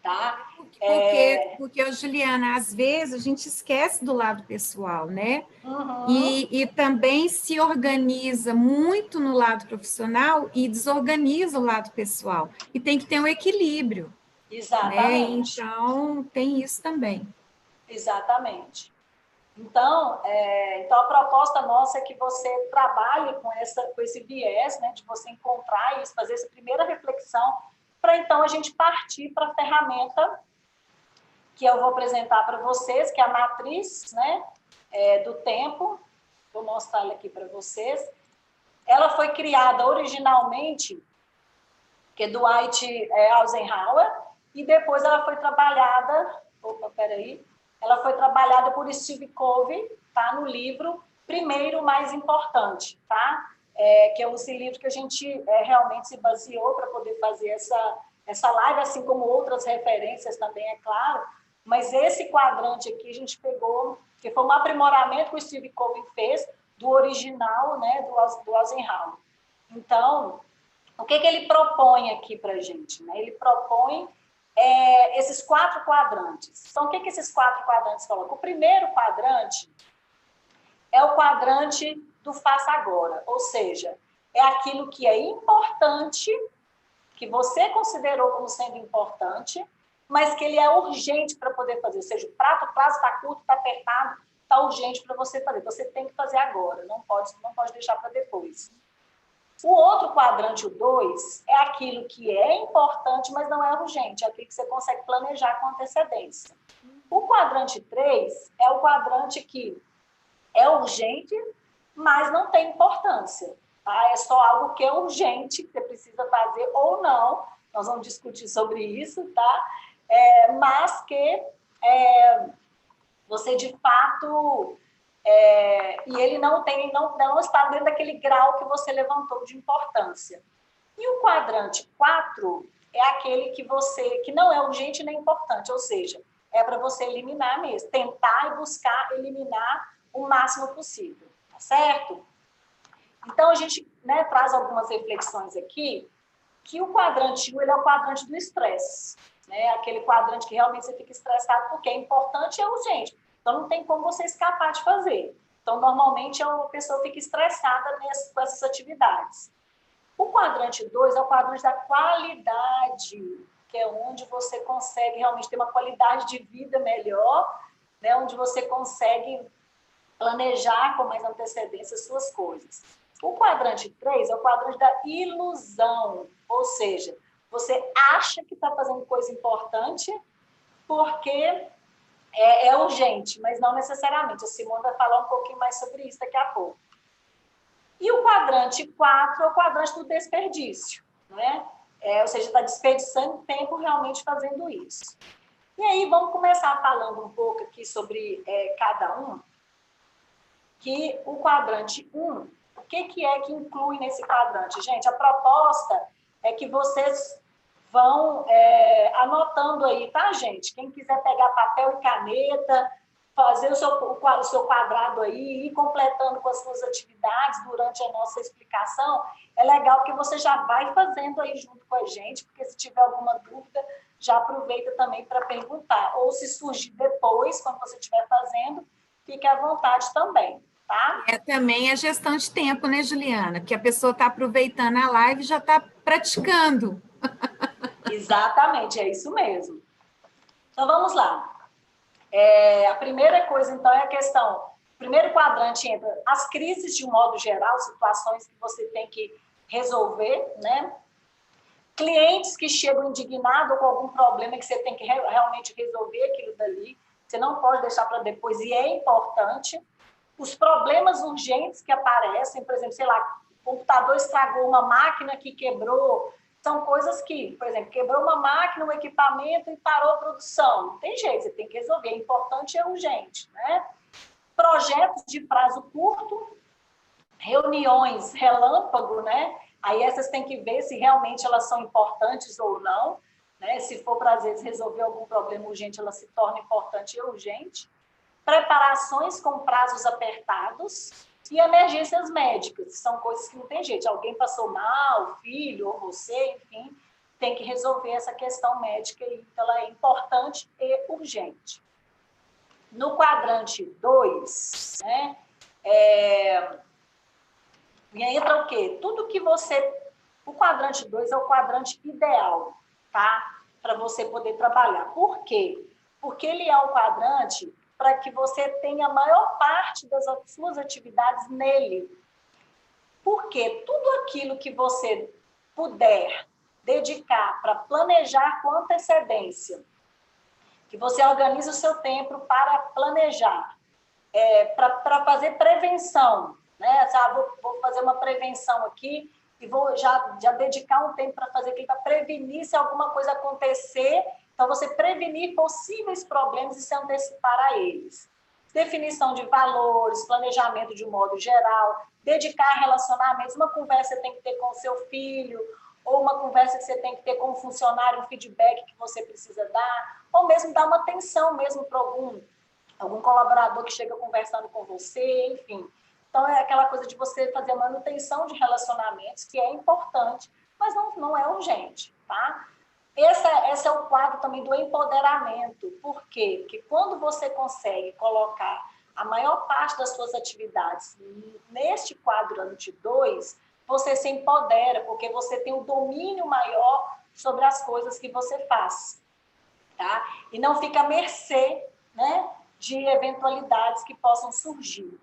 tá? Porque, é... porque, Juliana, às vezes a gente esquece do lado pessoal, né? Uhum. E, e também se organiza muito no lado profissional e desorganiza o lado pessoal. E tem que ter um equilíbrio. Né? Exatamente. Né? Então, tem isso também. Exatamente. Então, é, então, a proposta nossa é que você trabalhe com, essa, com esse viés, né, de você encontrar isso, fazer essa primeira reflexão para então a gente partir para a ferramenta que eu vou apresentar para vocês, que é a matriz né, é, do tempo. Vou mostrar ela aqui para vocês. Ela foi criada originalmente, que é Dwight é, Eisenhower, e depois ela foi trabalhada, opa, peraí, ela foi trabalhada por Steve Covey, tá, no livro Primeiro Mais Importante, tá? É, que é esse livro que a gente é, realmente se baseou para poder fazer essa, essa live, assim como outras referências também, é claro, mas esse quadrante aqui a gente pegou, que foi um aprimoramento que o Steve Covey fez do original, né, do, do Eisenhower. Então, o que, que ele propõe aqui para a gente? Né? Ele propõe é, esses quatro quadrantes. Então, o que, que esses quatro quadrantes colocam? O primeiro quadrante é o quadrante do faça agora, ou seja, é aquilo que é importante, que você considerou como sendo importante, mas que ele é urgente para poder fazer, ou seja, o prato, prazo está curto, está apertado, está urgente para você fazer. Você tem que fazer agora, não pode, não pode deixar para depois. O outro quadrante, o 2, é aquilo que é importante, mas não é urgente, é aquilo que você consegue planejar com antecedência. O quadrante 3 é o quadrante que é urgente, mas não tem importância. Tá? É só algo que é urgente, que você precisa fazer ou não. Nós vamos discutir sobre isso, tá? É, mas que é, você de fato é, e ele não tem, não, não está dentro daquele grau que você levantou de importância. E o quadrante 4 é aquele que você que não é urgente nem importante, ou seja, é para você eliminar mesmo, tentar e buscar eliminar o máximo possível, certo? Então a gente né, traz algumas reflexões aqui que o quadrante 1 ele é o quadrante do estresse, né? Aquele quadrante que realmente você fica estressado porque é importante e é urgente. Então, não tem como você escapar de fazer. Então, normalmente, a pessoa fica estressada nessas, com essas atividades. O quadrante 2 é o quadrante da qualidade, que é onde você consegue realmente ter uma qualidade de vida melhor, né? onde você consegue planejar com mais antecedência suas coisas. O quadrante 3 é o quadrante da ilusão, ou seja, você acha que está fazendo coisa importante porque é, é, urgente, mas não necessariamente. A Simone vai falar um pouquinho mais sobre isso daqui a pouco. E o quadrante 4 é o quadrante do desperdício, né? É, ou seja, está desperdiçando tempo realmente fazendo isso. E aí, vamos começar falando um pouco aqui sobre é, cada um, que o quadrante 1, o que, que é que inclui nesse quadrante? Gente, a proposta é que vocês vão é, anotando aí, tá, gente? Quem quiser pegar papel e caneta, fazer o seu, o seu quadrado aí, ir completando com as suas atividades durante a nossa explicação, é legal que você já vai fazendo aí junto com a gente, porque se tiver alguma dúvida, já aproveita também para perguntar. Ou se surgir depois, quando você estiver fazendo, fique à vontade também. Tá? É também a gestão de tempo, né, Juliana? Porque a pessoa está aproveitando a live e já está praticando. Exatamente, é isso mesmo. Então vamos lá. É, a primeira coisa, então, é a questão. O primeiro quadrante entra as crises de um modo geral, situações que você tem que resolver, né? Clientes que chegam indignados com algum problema que você tem que realmente resolver aquilo dali. Você não pode deixar para depois, e é importante. Os problemas urgentes que aparecem, por exemplo, sei lá, o computador estragou uma máquina que quebrou, são coisas que, por exemplo, quebrou uma máquina, um equipamento e parou a produção. Não tem jeito, você tem que resolver. É importante é urgente. Né? Projetos de prazo curto, reuniões relâmpago, né? Aí essas tem que ver se realmente elas são importantes ou não. Né? Se for para, às vezes, resolver algum problema urgente, ela se torna importante e urgente. Preparações com prazos apertados, e emergências médicas, são coisas que não tem jeito. Alguém passou mal, filho ou você, enfim, tem que resolver essa questão médica e ela é importante e urgente. No quadrante 2, né, é, entra o quê? Tudo que você... O quadrante 2 é o quadrante ideal, tá? Para você poder trabalhar. Por quê? Porque ele é o quadrante para que você tenha a maior parte das suas atividades nele. Porque tudo aquilo que você puder dedicar para planejar com antecedência, que você organize o seu tempo para planejar, é, para fazer prevenção, né? Ah, vou, vou, fazer uma prevenção aqui e vou já, já dedicar um tempo para fazer aquilo, para prevenir se alguma coisa acontecer Então, você prevenir possíveis problemas e se antecipar a eles. Definição de valores, planejamento de um modo geral, dedicar relacionamentos. Uma conversa você tem que ter com o seu filho, ou uma conversa que você tem que ter com um funcionário, um feedback que você precisa dar, ou mesmo dar uma atenção mesmo para algum, algum colaborador que chega conversando com você, enfim. Então, é aquela coisa de você fazer manutenção de relacionamentos, que é importante, mas não, não é urgente, tá? Esse é, esse é o quadro também do empoderamento. Por quê? Porque quando você consegue colocar a maior parte das suas atividades neste quadrante 2, você se empodera, porque você tem um domínio maior sobre as coisas que você faz. Tá? E não fica à mercê né, de eventualidades que possam surgir.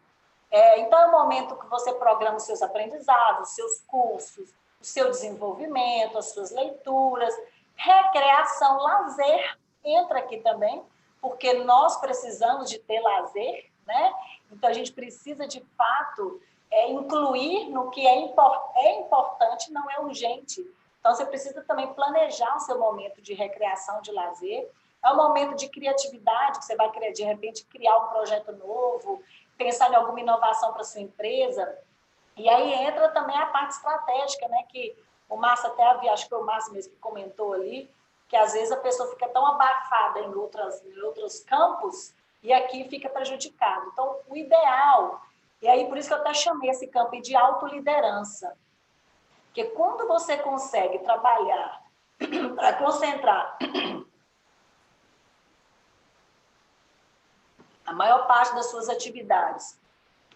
É, então, é o momento que você programa os seus aprendizados, os seus cursos, o seu desenvolvimento, as suas leituras, recreação, lazer entra aqui também, porque nós precisamos de ter lazer, né? Então, a gente precisa, de fato, é, incluir no que é, import, é importante, não é urgente. Então, você precisa também planejar o seu momento de recreação, de lazer. É um momento de criatividade, que você vai, de repente, criar um projeto novo, pensar em alguma inovação para sua empresa. E aí entra também a parte estratégica, né? Que o Márcio até acho que foi o Márcio mesmo que comentou ali, que às vezes a pessoa fica tão abafada em, outras, em outros campos e aqui fica prejudicado. Então, o ideal, e aí por isso que eu até chamei esse campo de autoliderança, porque quando você consegue trabalhar para concentrar a maior parte das suas atividades.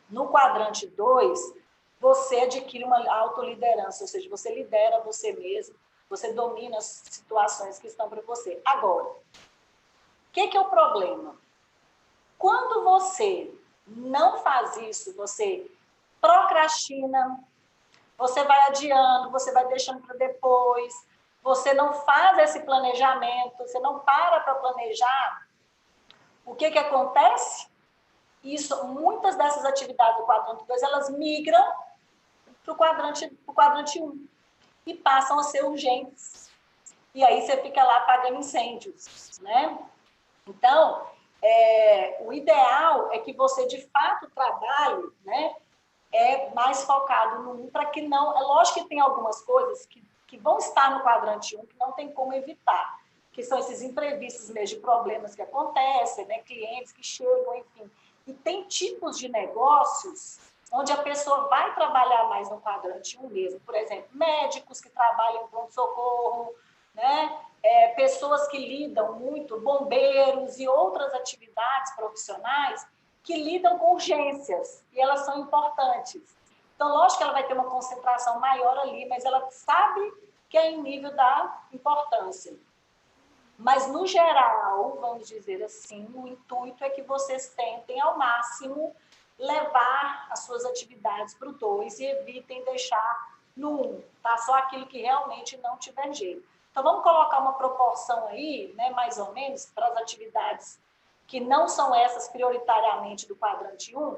No quadrante 2, você adquire uma autoliderança, ou seja, você lidera você mesmo, você domina as situações que estão para você. Agora, o que, que é o problema? Quando você não faz isso, você procrastina, você vai adiando, você vai deixando para depois, você não faz esse planejamento, você não para para planejar o que, que acontece? Isso, muitas dessas atividades do quadrante 2, elas migram para o quadrante, pro quadrante 1 um, e passam a ser urgentes. E aí você fica lá apagando incêndios, né? Então, é, o ideal é que você, de fato, trabalhe, né? É mais focado no 1, para que não... É lógico que tem algumas coisas que, que vão estar no quadrante 1 um, que não tem como evitar que são esses imprevistos mesmo de problemas que acontecem, né? clientes que chegam, enfim. E tem tipos de negócios onde a pessoa vai trabalhar mais no quadrante 1 mesmo. Por exemplo, médicos que trabalham pronto-socorro, né? É, pessoas que lidam muito, bombeiros e outras atividades profissionais que lidam com urgências, e elas são importantes. Então, lógico que ela vai ter uma concentração maior ali, mas ela sabe que é em nível da importância. Mas, no geral, vamos dizer assim, o intuito é que vocês tentem ao máximo levar as suas atividades para o 2 e evitem deixar no 1, um, tá? Só aquilo que realmente não tiver jeito. Então, vamos colocar uma proporção aí, né, mais ou menos, para as atividades que não são essas prioritariamente do quadrante 1, um,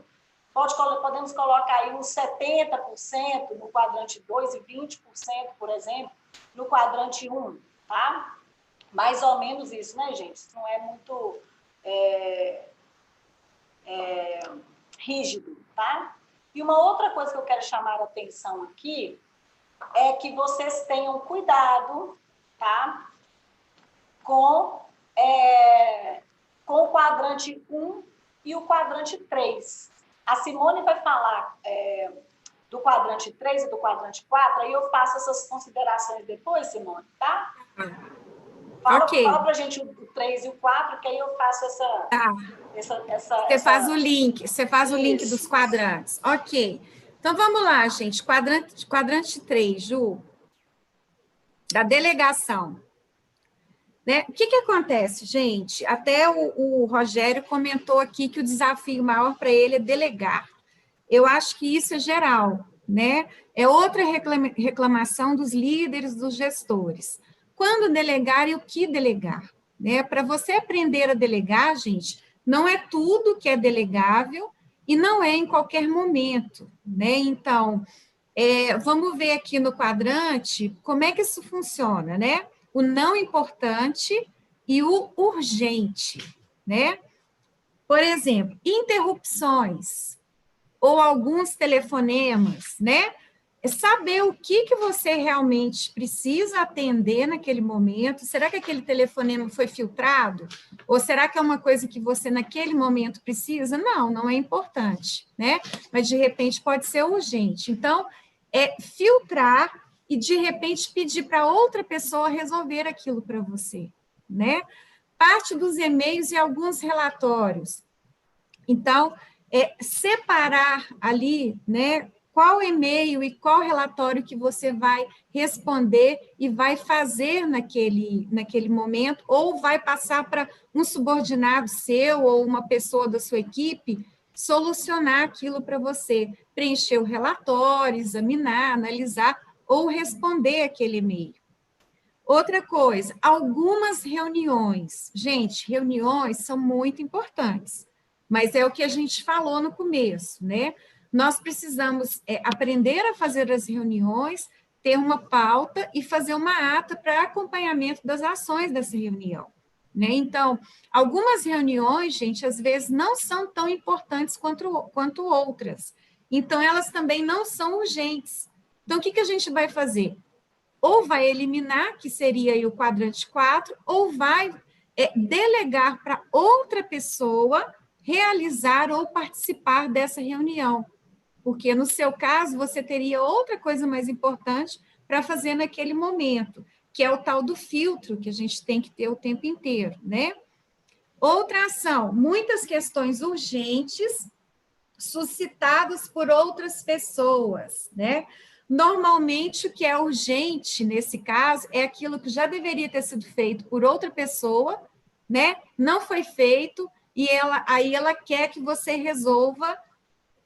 Pode, podemos colocar aí uns 70% no quadrante 2 e 20%, por exemplo, no quadrante 1, um, tá? Mais ou menos isso, né, gente? Isso não é muito é, é, rígido, tá? E uma outra coisa que eu quero chamar a atenção aqui é que vocês tenham cuidado, tá? Com, é, com o quadrante 1 e o quadrante 3. A Simone vai falar é, do quadrante 3 e do quadrante 4, aí eu faço essas considerações depois, Simone, tá? Uhum. Fala, okay. fala pra gente o 3 e o 4, que aí eu faço essa. Tá. Essa, essa você essa... faz o link, você faz Isso. o link dos quadrantes. Ok. Então vamos lá, gente. Quadrante, quadrante 3, Ju. Da delegação. Né? O que, que acontece, gente? Até o, o Rogério comentou aqui que o desafio maior para ele é delegar. Eu acho que isso é geral, né? É outra reclamação dos líderes, dos gestores quando delegar e o que delegar. Né? Para você aprender a delegar, gente, não é tudo que é delegável e não é em qualquer momento. Né? Então, é, vamos ver aqui no quadrante como é que isso funciona. Né? O não importante e o urgente, né? Por exemplo, interrupções ou alguns telefonemas, né? É saber o que, que você realmente precisa atender naquele momento. Será que aquele telefonema foi filtrado? Ou será que é uma coisa que você naquele momento precisa? Não, não é importante, né? Mas de repente pode ser urgente. Então, é filtrar e de repente pedir para outra pessoa resolver aquilo para você, né? Parte dos e-mails e alguns relatórios. Então, é separar ali, né, qual e-mail e qual relatório que você vai responder e vai fazer naquele, naquele momento, ou vai passar para um subordinado seu ou uma pessoa da sua equipe solucionar aquilo para você, preencher o relatório, examinar, analisar ou responder aquele e-mail. Outra coisa, algumas reuniões. Gente, reuniões são muito importantes, mas é o que a gente falou no começo, né? Nós precisamos é, aprender a fazer as reuniões, ter uma pauta e fazer uma ata para acompanhamento das ações dessa reunião. Né? Então, algumas reuniões, gente, às vezes não são tão importantes quanto, quanto outras. Então, elas também não são urgentes. Então, o que, que a gente vai fazer? Ou vai eliminar, que seria o quadrante 4, ou vai é, delegar para outra pessoa realizar ou participar dessa reunião porque no seu caso você teria outra coisa mais importante para fazer naquele momento, que é o tal do filtro que a gente tem que ter o tempo inteiro, né? Outra ação, muitas questões urgentes suscitadas por outras pessoas, né? Normalmente, o que é urgente nesse caso é aquilo que já deveria ter sido feito por outra pessoa, né? Não foi feito e ela aí ela quer que você resolva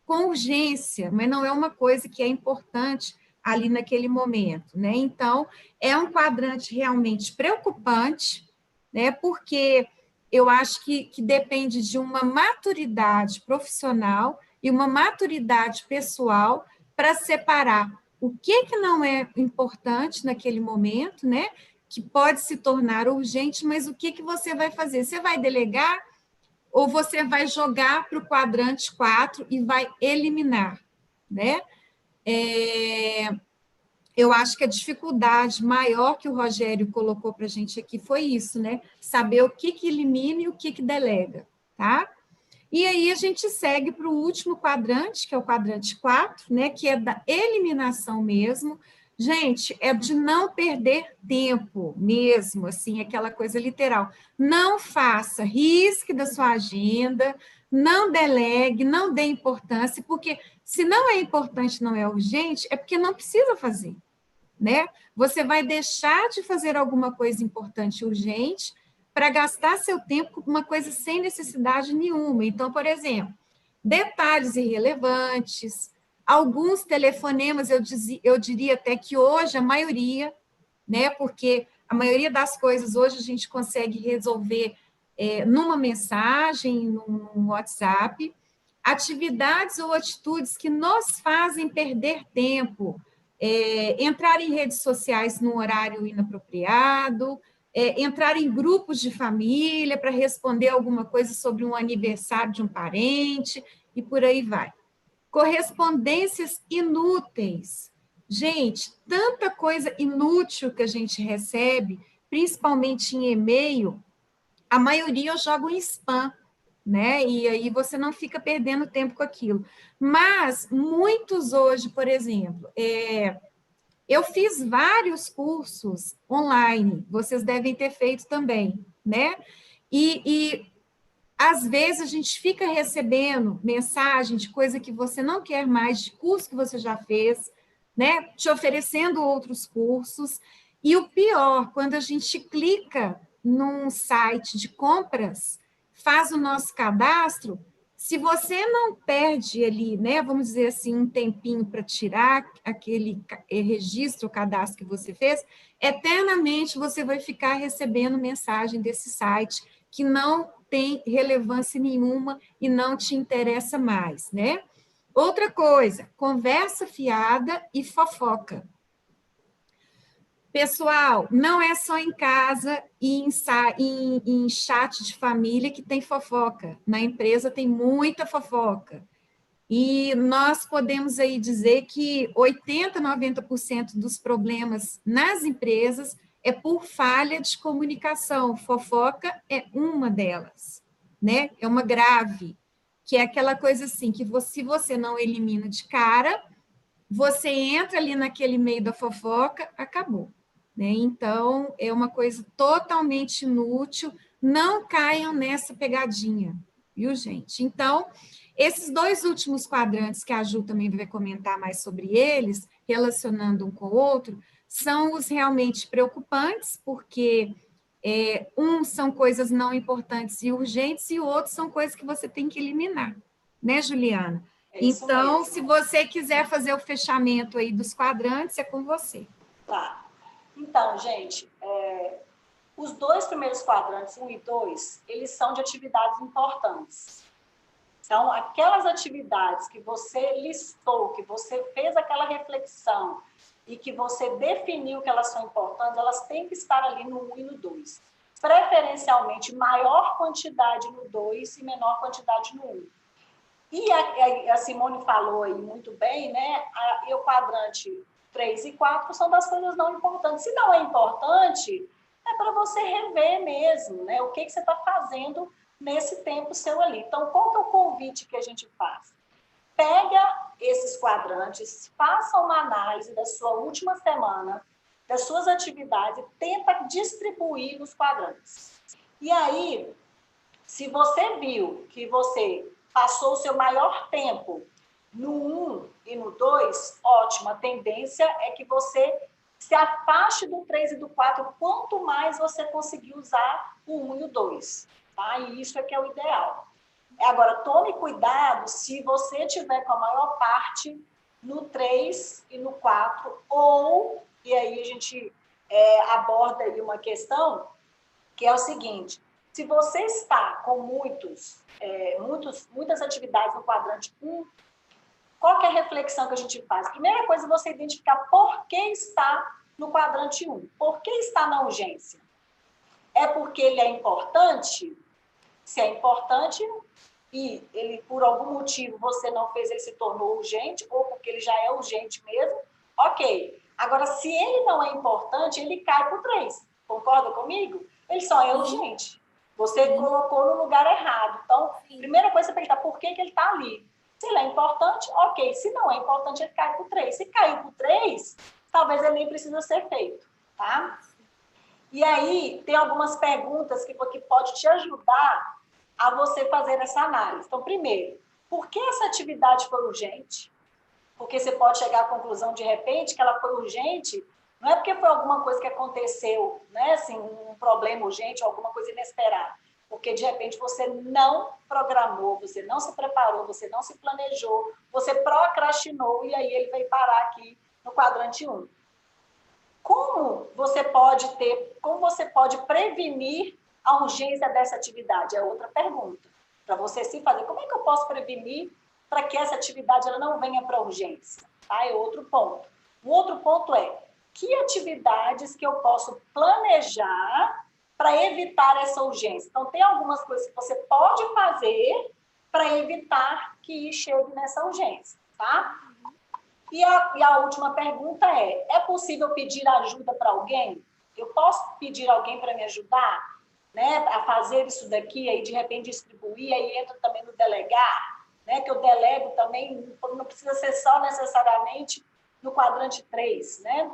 com urgência, mas não é uma coisa que é importante ali naquele momento, né? Então, é um quadrante realmente preocupante, né? Porque eu acho que, que depende de uma maturidade profissional e uma maturidade pessoal para separar o que, que não é importante naquele momento, né? Que pode se tornar urgente, mas o que, que você vai fazer? Você vai delegar ou você vai jogar para o quadrante 4 e vai eliminar, né? É, eu acho que a dificuldade maior que o Rogério colocou para a gente aqui foi isso, né? Saber o que, que elimina e o que, que delega, tá? E aí a gente segue para o último quadrante, que é o quadrante 4, né? Que é da eliminação mesmo, Gente, é de não perder tempo mesmo, assim, aquela coisa literal. Não faça, risque da sua agenda, não delegue, não dê importância, porque se não é importante, não é urgente, é porque não precisa fazer, né? Você vai deixar de fazer alguma coisa importante e urgente para gastar seu tempo com uma coisa sem necessidade nenhuma. Então, por exemplo, detalhes irrelevantes, Alguns telefonemas, eu, eu diria até que hoje a maioria, né, porque a maioria das coisas hoje a gente consegue resolver é, numa mensagem, num WhatsApp, atividades ou atitudes que nos fazem perder tempo, é, entrar em redes sociais num horário inapropriado, é, entrar em grupos de família para responder alguma coisa sobre um aniversário de um parente e por aí vai correspondências inúteis. Gente, tanta coisa inútil que a gente recebe, principalmente em e-mail, a maioria eu jogo em spam, né? E aí você não fica perdendo tempo com aquilo. Mas muitos hoje, por exemplo, é, eu fiz vários cursos online, vocês devem ter feito também, né? E, e às vezes a gente fica recebendo mensagem de coisa que você não quer mais, de curso que você já fez, né? Te oferecendo outros cursos. E o pior, quando a gente clica num site de compras, faz o nosso cadastro, se você não perde ali, né, vamos dizer assim, um tempinho para tirar aquele eh, registro, cadastro que você fez, eternamente você vai ficar recebendo mensagem desse site que não tem relevância nenhuma e não te interessa mais, né? Outra coisa, conversa fiada e fofoca. Pessoal, não é só em casa e em, em, em, chat de família que tem fofoca. Na empresa tem muita fofoca. E nós podemos aí dizer que 80, 90% dos problemas nas empresas é por falha de comunicação. Fofoca é uma delas, né? É uma grave, que é aquela coisa assim, que você, se você não elimina de cara, você entra ali naquele meio da fofoca, acabou. Né? Então, é uma coisa totalmente inútil, não caiam nessa pegadinha, viu, gente? Então, esses dois últimos quadrantes, que a Ju também vai comentar mais sobre eles, relacionando um com o outro, são os realmente preocupantes, porque é, um são coisas não importantes e urgentes, e o outro são coisas que você tem que eliminar, né, Juliana? É então, mesmo. se você quiser fazer o fechamento aí dos quadrantes, é com você. Tá. Então, gente, é, os dois primeiros quadrantes, um e dois, eles são de atividades importantes. Então, aquelas atividades que você listou, que você fez aquela reflexão e que você definiu que elas são importantes, elas têm que estar ali no 1 e no 2. Preferencialmente, maior quantidade no 2 e menor quantidade no 1. E a, a, Simone falou aí muito bem, né? A, e o quadrante 3 e 4 são das coisas não importantes. Se não é importante, é para você rever mesmo, né? O que, que você está fazendo nesse tempo seu ali. Então, qual que é o convite que a gente faz? Pega esses quadrantes, faça uma análise da sua última semana, das suas atividades, tenta distribuir os quadrantes. E aí, se você viu que você passou o seu maior tempo no 1 um e no 2, ótimo. A tendência é que você se afaste do 3 e do 4 quanto mais você conseguir usar o 1 um e o 2. Tá? E isso é que é o ideal. Agora, tome cuidado se você tiver com a maior parte no 3 e no 4, ou, e aí a gente é, aborda aí uma questão, que é o seguinte, se você está com muitos, é, muitos, muitas atividades no quadrante 1, qual é a reflexão que a gente faz? Primeira coisa é você identificar por que está no quadrante 1. Por que está na urgência? É porque ele é importante? Se é importante e ele, por algum motivo, você não fez, ele se tornou urgente, ou porque ele já é urgente mesmo, ok. Agora, se ele não é importante, ele cai por 3. Concorda comigo? Ele só é urgente. Você colocou no lugar errado. Então, primeira coisa é perguntar por que, que ele está ali. Se ele é importante, ok. Se não é importante, ele cai por 3. Se caiu por 3, talvez ele nem precisa ser feito, tá? E aí, tem algumas perguntas que, que pode te ajudar a você fazer essa análise. Então, primeiro, por que essa atividade foi urgente? Porque você pode chegar à conclusão, de repente, que ela foi urgente, não é porque foi alguma coisa que aconteceu, né? Assim, um problema urgente, alguma coisa inesperada porque de repente você não programou, você não se preparou, você não se planejou, você procrastinou e aí ele veio parar aqui no quadrante 1. Como você pode ter, como você pode prevenir a urgência dessa atividade? É outra pergunta. Para você se fazer, como é que eu posso prevenir para que essa atividade ela não venha para urgência? Tá? É outro ponto. O outro ponto é que atividades que eu posso planejar para evitar essa urgência. Então, tem algumas coisas que você pode fazer para evitar que chegue nessa urgência, tá? E a, e a última pergunta é: é possível pedir ajuda para alguém? Eu posso pedir alguém para me ajudar né, a fazer isso daqui, aí de repente distribuir, aí entra também no delegar, né, que eu delego também, não precisa ser só necessariamente no quadrante 3, né?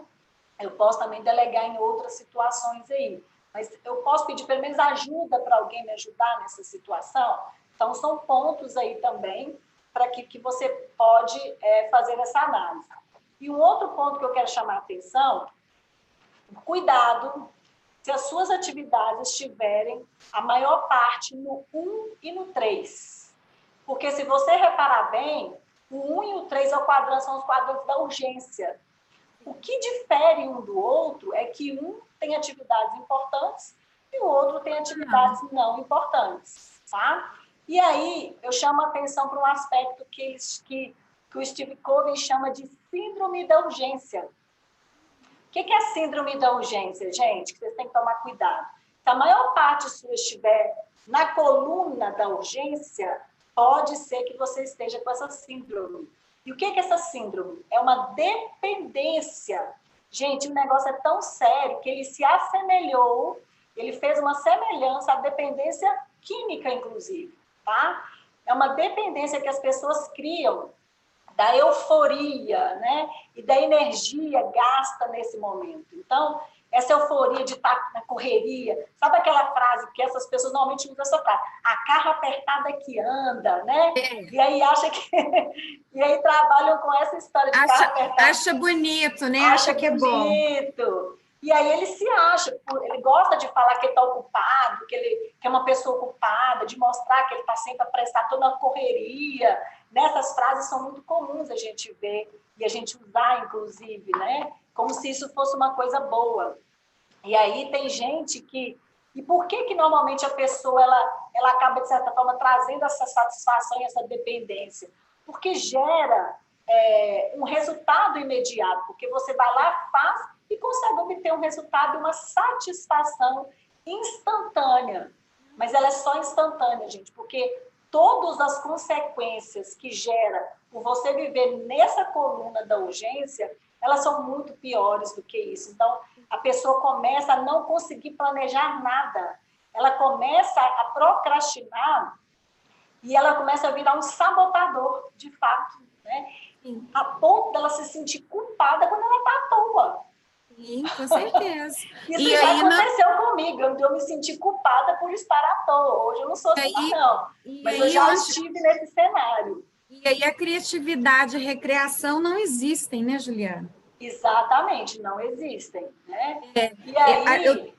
Eu posso também delegar em outras situações aí mas eu posso pedir pelo menos ajuda para alguém me ajudar nessa situação? Então, são pontos aí também para que, que você pode é, fazer essa análise. E um outro ponto que eu quero chamar a atenção, cuidado se as suas atividades estiverem a maior parte no 1 e no 3. Porque se você reparar bem, o 1 e o 3 é o quadrante, são os quadrantes da urgência. O que difere um do outro é que um tem atividades importantes e o outro tem atividades não importantes, tá? E aí eu chamo a atenção para um aspecto que, que, que o Steve Covey chama de síndrome da urgência. Que é a síndrome da urgência, gente? Que vocês têm que tomar cuidado. Se a maior parte sua estiver na coluna da urgência, pode ser que você esteja com essa síndrome. E o que é essa síndrome? É uma dependência. Gente, o negócio é tão sério que ele se assemelhou, ele fez uma semelhança à dependência química, inclusive, tá? É uma dependência que as pessoas criam da euforia, né? E da energia gasta nesse momento. Então, essa euforia de estar na correria. Sabe aquela frase que essas pessoas normalmente usam essa frase? A carro apertada que anda, né? É. E aí acha que. e aí trabalham com essa história de acha, carro apertado. Acha bonito, né? Acha, acha que é bonito. bom. E aí ele se acha, ele gosta de falar que ele está ocupado, que ele que é uma pessoa ocupada, de mostrar que ele está sempre a prestar toda a correria. Nessas frases são muito comuns a gente ver e a gente usar, inclusive, né? Como se isso fosse uma coisa boa. E aí tem gente que e por que que normalmente a pessoa ela ela acaba de certa forma trazendo essa satisfação e essa dependência? Porque gera é, um resultado imediato, porque você vai lá, faz e consegue obter um resultado uma satisfação instantânea. Mas ela é só instantânea, gente, porque todas as consequências que gera por você viver nessa coluna da urgência, elas são muito piores do que isso. Então, a pessoa começa a não conseguir planejar nada. Ela começa a procrastinar e ela começa a virar um sabotador, de fato, né? A ponto dela se sentir culpada quando ela está à toa. Sim, com certeza. Isso e já aconteceu não... comigo, eu me senti culpada por estar à toa. Hoje eu não sou assim, aí, não. Mas eu já estive nesse cenário. E aí a criatividade, a recreação não existem, né, Juliana? Exatamente, não existem. Né? É, e aí. Eu...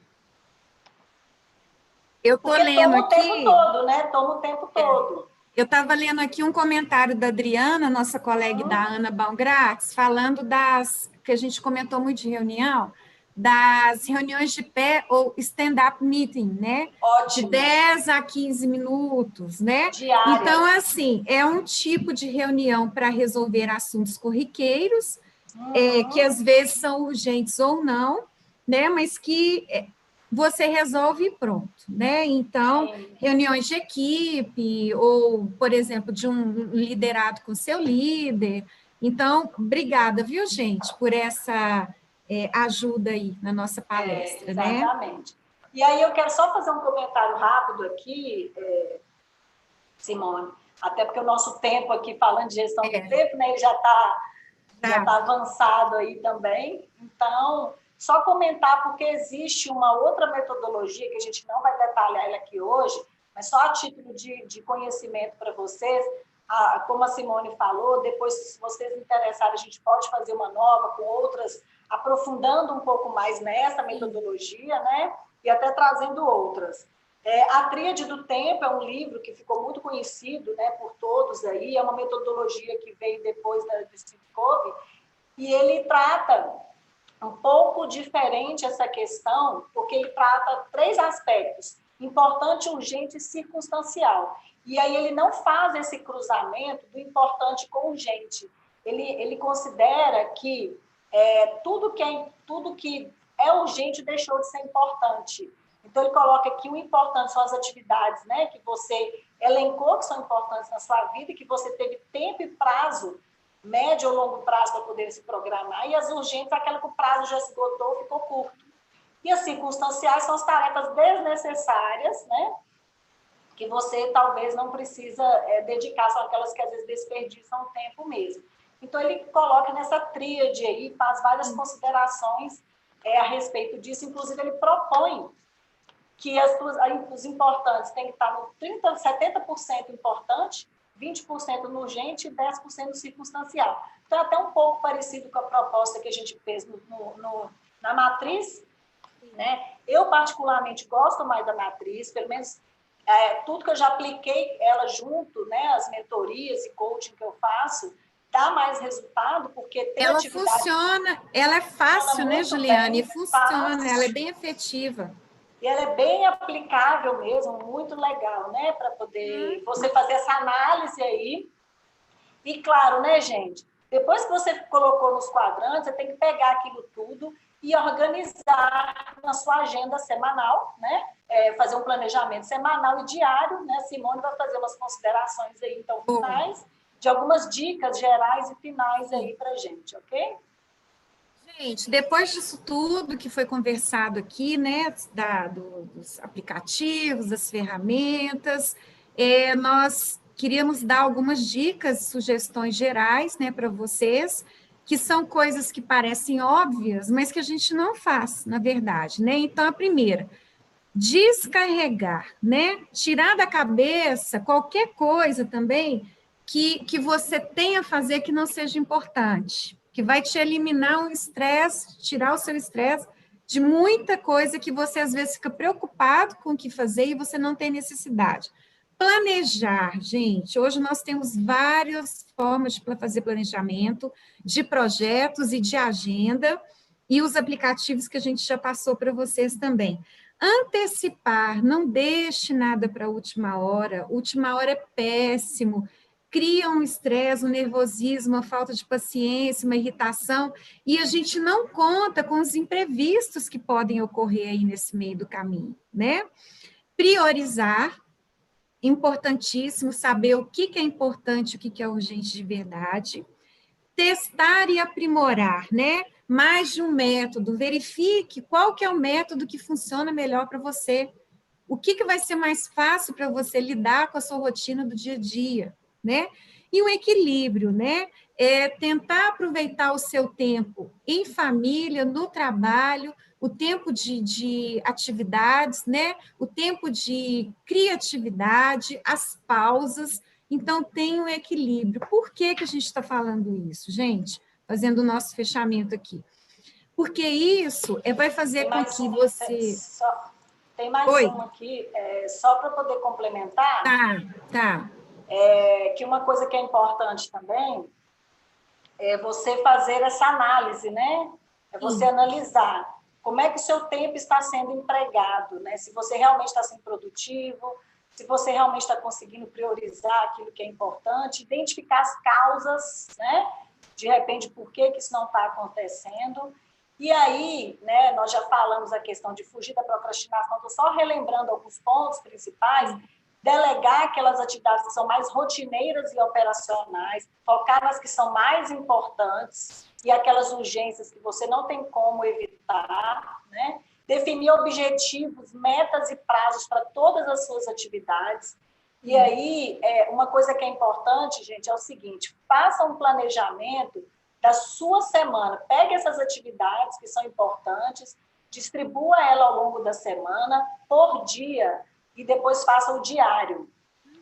Eu tô lendo toma aqui. o tempo todo, né? Toma o tempo é. todo. Eu estava lendo aqui um comentário da Adriana, nossa colega uhum. da Ana Baumgratz, falando das que a gente comentou muito de reunião, das reuniões de pé ou stand-up meeting, né? Ótimo. De 10 a 15 minutos, né? Diária. Então, assim, é um tipo de reunião para resolver assuntos corriqueiros, uhum. é, que às vezes são urgentes ou não, né? Mas que é, você resolve e pronto, né? Então, Sim. reuniões de equipe, ou, por exemplo, de um liderado com seu líder, então, obrigada, viu, gente, por essa é, ajuda aí na nossa palestra, é, exatamente. né? Exatamente. E aí eu quero só fazer um comentário rápido aqui, é, Simone, até porque o nosso tempo aqui falando de gestão é. do tempo, né, ele já está tá. já tá avançado aí também. Então, só comentar porque existe uma outra metodologia que a gente não vai detalhar ela aqui hoje, mas só a título de, de conhecimento para vocês, a, como a Simone falou, depois, se vocês interessarem, a gente pode fazer uma nova com outras, aprofundando um pouco mais nessa metodologia, né? E até trazendo outras. É, a Tríade do Tempo é um livro que ficou muito conhecido né, por todos aí, é uma metodologia que veio depois da, do Steve Covey, e ele trata um pouco diferente essa questão, porque ele trata três aspectos: importante, urgente e circunstancial. E aí ele não faz esse cruzamento do importante com urgente. Ele, ele considera que é, tudo, que é, tudo que é urgente deixou de ser importante. Então, ele coloca que o importante são as atividades né, que você elencou que são importantes na sua vida que você teve tempo e prazo, médio ou longo prazo, para poder se programar. E as urgentes, aquela que o prazo já esgotou, ficou curto. E as circunstanciais são as tarefas desnecessárias, né? que você talvez não precisa é, dedicar, são aquelas que às vezes desperdiçam tempo mesmo. Então, ele coloca nessa tríade aí, faz várias hum. considerações é, a respeito disso, inclusive ele propõe que as, os importantes têm que estar no 30, 70% importante, 20% no urgente e 10% no circunstancial. Então, é até um pouco parecido com a proposta que a gente fez no, no, no, na matriz. Né? Eu, particularmente, gosto mais da matriz, pelo menos é, tudo que eu já apliquei ela junto, né, as mentorias e coaching que eu faço, dá mais resultado, porque tem ela funciona, ela é fácil, né, Juliane? Bem, funciona, fácil. ela é bem efetiva. E ela é bem aplicável mesmo, muito legal, né, para poder hum. você fazer essa análise aí. E claro, né, gente, depois que você colocou nos quadrantes, você tem que pegar aquilo tudo e organizar na sua agenda semanal, né? É, fazer um planejamento semanal e diário, né? Simone vai fazer umas considerações aí, então, finais, de algumas dicas gerais e finais aí para gente, ok? Gente, depois disso tudo que foi conversado aqui, né, da, do, dos aplicativos, das ferramentas, é, nós queríamos dar algumas dicas, sugestões gerais, né, para vocês, que são coisas que parecem óbvias, mas que a gente não faz, na verdade, né? Então, a primeira, descarregar, né? Tirar da cabeça qualquer coisa também que, que você tenha a fazer que não seja importante que vai te eliminar um estresse, tirar o seu estresse de muita coisa que você às vezes fica preocupado com o que fazer e você não tem necessidade. Planejar, gente, hoje nós temos várias formas de fazer planejamento de projetos e de agenda e os aplicativos que a gente já passou para vocês também. Antecipar, não deixe nada para a última hora. Última hora é péssimo cria um estresse, um nervosismo, uma falta de paciência, uma irritação, e a gente não conta com os imprevistos que podem ocorrer aí nesse meio do caminho, né? Priorizar, importantíssimo saber o que, que é importante, o que, que é urgente de verdade. Testar e aprimorar, né? Mais de um método, verifique qual que é o método que funciona melhor para você. O que, que vai ser mais fácil para você lidar com a sua rotina do dia a dia né? E o equilíbrio, né? É tentar aproveitar o seu tempo em família, no trabalho, o tempo de, de atividades, né? O tempo de criatividade, as pausas. Então, tem um equilíbrio. Por que, que a gente está falando isso, gente? Fazendo o nosso fechamento aqui. Porque isso é, vai fazer com que você. Só, tem mais Oi. uma aqui, é, só para poder complementar. Tá, tá. É, que uma coisa que é importante também é você fazer essa análise, né? É você analisar como é que o seu tempo está sendo empregado, né? Se você realmente está sendo produtivo, se você realmente está conseguindo priorizar aquilo que é importante, identificar as causas, né? De repente, por que, que isso não está acontecendo. E aí, né, nós já falamos a questão de fugir da procrastinação, estou só relembrando alguns pontos principais delegar aquelas atividades que são mais rotineiras e operacionais, focar nas que são mais importantes e aquelas urgências que você não tem como evitar, né? Definir objetivos, metas e prazos para todas as suas atividades. E aí, é, uma coisa que é importante, gente, é o seguinte: faça um planejamento da sua semana. Pegue essas atividades que são importantes, distribua ela ao longo da semana, por dia e depois faça o diário.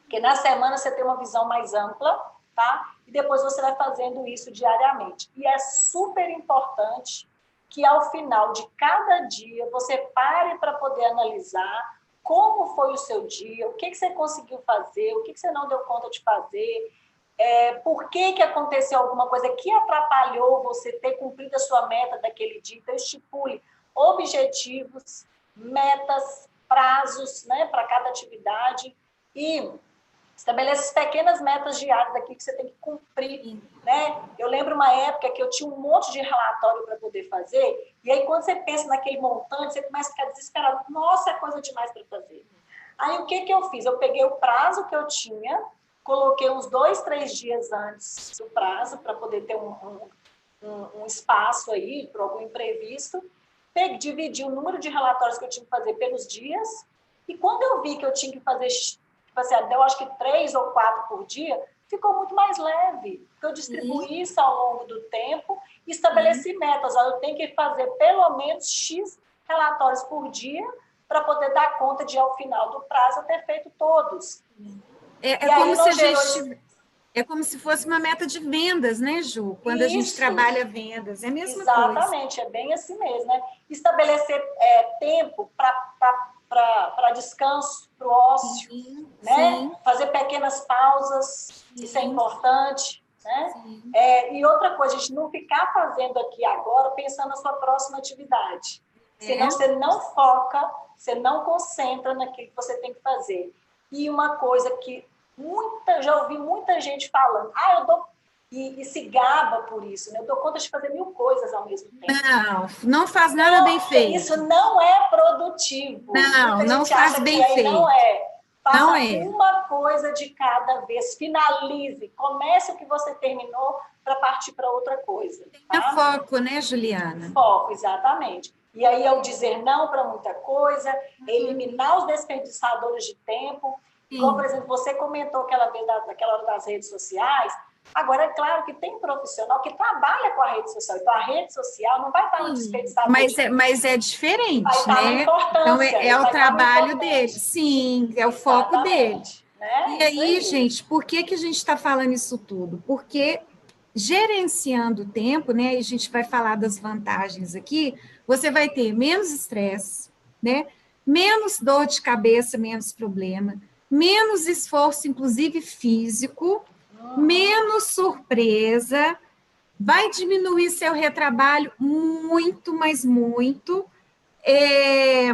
Porque na semana você tem uma visão mais ampla, tá? E depois você vai fazendo isso diariamente. E é super importante que ao final de cada dia você pare para poder analisar como foi o seu dia, o que, que você conseguiu fazer, o que, que você não deu conta de fazer, é, por que, que aconteceu alguma coisa que atrapalhou você ter cumprido a sua meta daquele dia. Então, estipule objetivos, metas prazos né, para cada atividade e estabelece pequenas metas diárias daqui que você tem que cumprir, né? Eu lembro uma época que eu tinha um monte de relatório para poder fazer, e aí quando você pensa naquele montante, você começa a ficar desesperado. Nossa, é coisa demais para fazer. Aí o que que eu fiz? Eu peguei o prazo que eu tinha, coloquei uns dois, três dias antes do prazo para poder ter um, um, um espaço aí para algum imprevisto, peguei, dividi o número de relatórios que eu tinha que fazer pelos dias, e quando eu vi que eu tinha que fazer, tipo assim, eu acho que três ou quatro por dia, ficou muito mais leve, porque eu distribuí uhum. isso ao longo do tempo e estabeleci uhum. metas. Eu tenho que fazer pelo menos X relatórios por dia para poder dar conta de, ao final do prazo, eu ter feito todos. É, é como se a gente... É como se fosse uma meta de vendas, né, Ju? Quando Isso. a gente trabalha vendas. É a mesma Exatamente, coisa. Exatamente, é bem assim mesmo, né? Estabelecer é, tempo para descanso, para o ócio, sim, né? Sim. Fazer pequenas pausas, sim. isso é importante. Né? É, e outra coisa, a gente não ficar fazendo aqui agora pensando na sua próxima atividade. É. Senão você não foca, você não concentra naquilo que você tem que fazer. E uma coisa que muita, já ouvi muita gente falando, ah, eu dou e, e, se gaba por isso, né? Eu dou conta de fazer mil coisas ao mesmo tempo. Não, não faz nada não, bem feito. Isso não é produtivo. Não, não faz bem feito. Não é. Faça não é. uma coisa de cada vez. Finalize. Comece o que você terminou para partir para outra coisa. Tá? Tenha foco, né, Juliana? Foco, exatamente. E aí, ao dizer não para muita coisa, uhum. eliminar os desperdiçadores de tempo. Como, por exemplo, você comentou aquela vez daquela hora das redes sociais, Agora, é claro que tem profissional que trabalha com a rede social, então a rede social não vai estar no desperdiçador. Mas é, mas é diferente, né? Então é, é o trabalho dele, sim, é o Exatamente, foco dele. Né? E aí, aí, gente, por que, que a gente está falando isso tudo? Porque gerenciando o tempo, né? E a gente vai falar das vantagens aqui, você vai ter menos estresse, né? Menos dor de cabeça, menos problema, menos esforço, inclusive físico, menos surpresa, vai diminuir seu retrabalho muito, mas muito. É,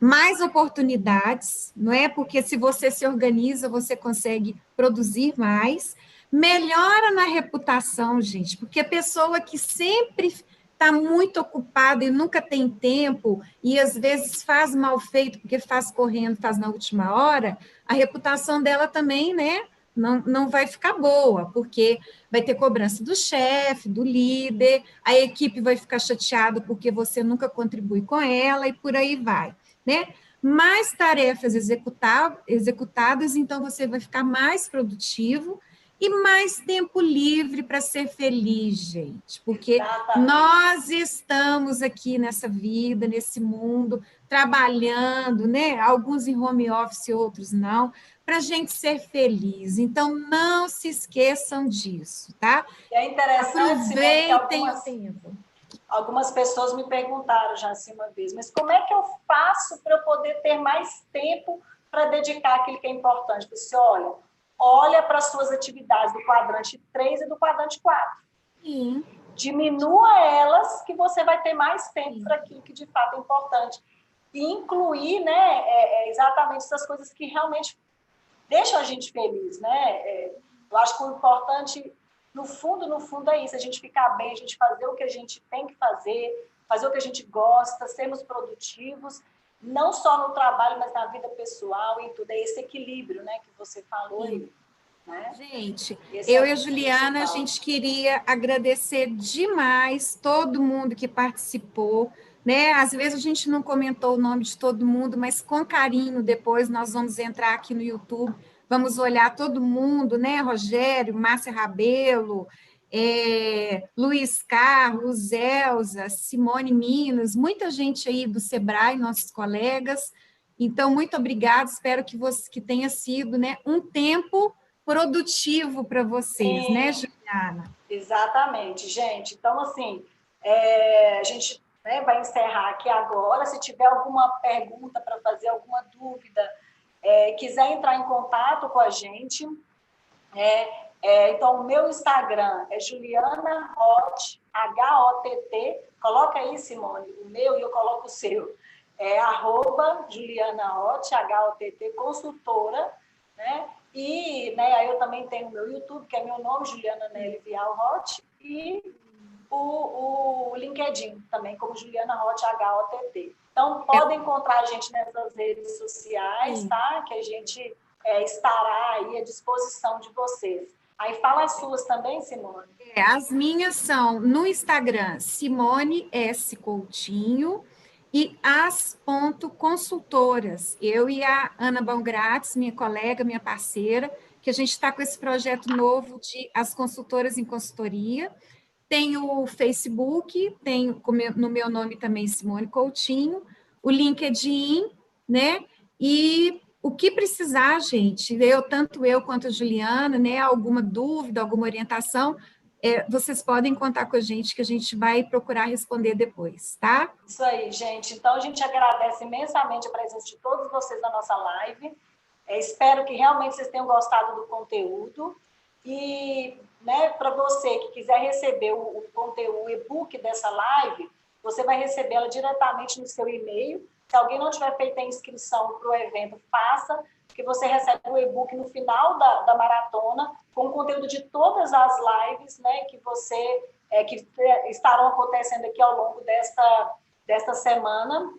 mais oportunidades, não é? Porque se você se organiza, você consegue produzir mais. Melhora na reputação, gente, porque a pessoa que sempre está muito ocupada e nunca tem tempo, e às vezes faz mal feito, porque faz correndo, faz na última hora, a reputação dela também, né? não, não vai ficar boa, porque vai ter cobrança do chefe, do líder, a equipe vai ficar chateada porque você nunca contribui com ela e por aí vai, né? Mais tarefas executar, executadas, então você vai ficar mais produtivo e mais tempo livre para ser feliz, gente, porque Exatamente. nós estamos aqui nessa vida, nesse mundo, trabalhando, né? Alguns em home office, outros não, para a gente ser feliz. Então, não se esqueçam disso, tá? E é interessante, Aproveitem algumas, o tempo. Algumas pessoas me perguntaram já assim uma vez, mas como é que eu faço para eu poder ter mais tempo para dedicar aquilo que é importante? Você olha, olha para as suas atividades do quadrante 3 e do quadrante 4. Sim. Diminua elas, que você vai ter mais tempo para aquilo que de fato é importante. E incluir né, é, é exatamente essas coisas que realmente deixam a gente feliz. Né? É, eu acho que o importante, no fundo, no fundo, é isso: a gente ficar bem, a gente fazer o que a gente tem que fazer, fazer o que a gente gosta, sermos produtivos não só no trabalho, mas na vida pessoal e tudo. É esse equilíbrio, né, que você falou aí. Né? Gente, esse eu é e a Juliana, principal. a gente queria agradecer demais todo mundo que participou. Né? Às vezes a gente não comentou o nome de todo mundo, mas com carinho depois nós vamos entrar aqui no YouTube, vamos olhar todo mundo, né? Rogério, Márcia Rabelo, é, Luiz Carlos, Elza, Simone Minas, muita gente aí do Sebrae, nossos colegas. Então, muito obrigada, espero que, você, que tenha sido né, um tempo produtivo para vocês, Sim, né, Juliana? Exatamente, gente. Então, assim, é, a gente né, vai encerrar aqui agora. Se tiver alguma pergunta para fazer, alguma dúvida, é, quiser entrar em contato com a gente, é, é, então, o meu Instagram é Juliana Hot, H-O-T-T. Coloca aí, Simone, o meu e eu coloco o seu. É arroba Juliana Hot, H-O-T-T, consultora, né? E né, aí eu também tenho o meu YouTube, que é meu nome, Juliana Nelly Vial Hot, e o, o LinkedIn também, como Juliana Hot, H-O-T-T. Então, podem encontrar a gente nessas redes sociais, tá? Que a gente é, estará aí à disposição de vocês. Aí fala as suas também, Simone. É, as minhas são no Instagram, Simone S. Coutinho e as.consultoras. Eu e a Ana Baumgratz, minha colega, minha parceira, que a gente está com esse projeto novo de As Consultoras em Consultoria. Tem o Facebook, tem no meu nome também Simone Coutinho, o LinkedIn, né? E o que precisar, gente, eu, tanto eu quanto a Juliana, né, alguma dúvida, alguma orientação, é, vocês podem contar com a gente, que a gente vai procurar responder depois, tá? Isso aí, gente. Então, a gente agradece imensamente a presença de todos vocês na nossa live. É, espero que realmente vocês tenham gostado do conteúdo. E, né, para você que quiser receber o, o conteúdo, o e-book dessa live, você vai recebê-la diretamente no seu e-mail Se alguém não tiver feito a inscrição para o evento, faça, porque você recebe o e-book no final da, da maratona, com o conteúdo de todas as lives né, que você é, que estarão acontecendo aqui ao longo desta, desta semana.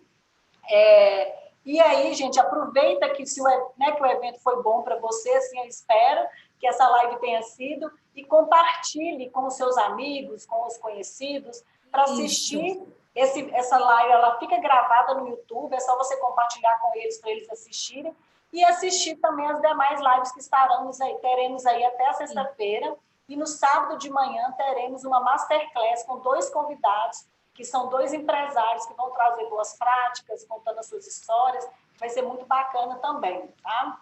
É, e aí, gente, aproveita que, se o, né, que o evento foi bom para você, assim eu espero que essa live tenha sido, e compartilhe com os seus amigos, com os conhecidos, para assistir esse, essa live. Ela fica gravada no YouTube, é só você compartilhar com eles para eles assistirem. E assistir também as demais lives que estaremos aí, teremos aí até sexta-feira. E no sábado de manhã teremos uma masterclass com dois convidados que são dois empresários que vão trazer boas práticas, contando as suas histórias, vai ser muito bacana também, tá?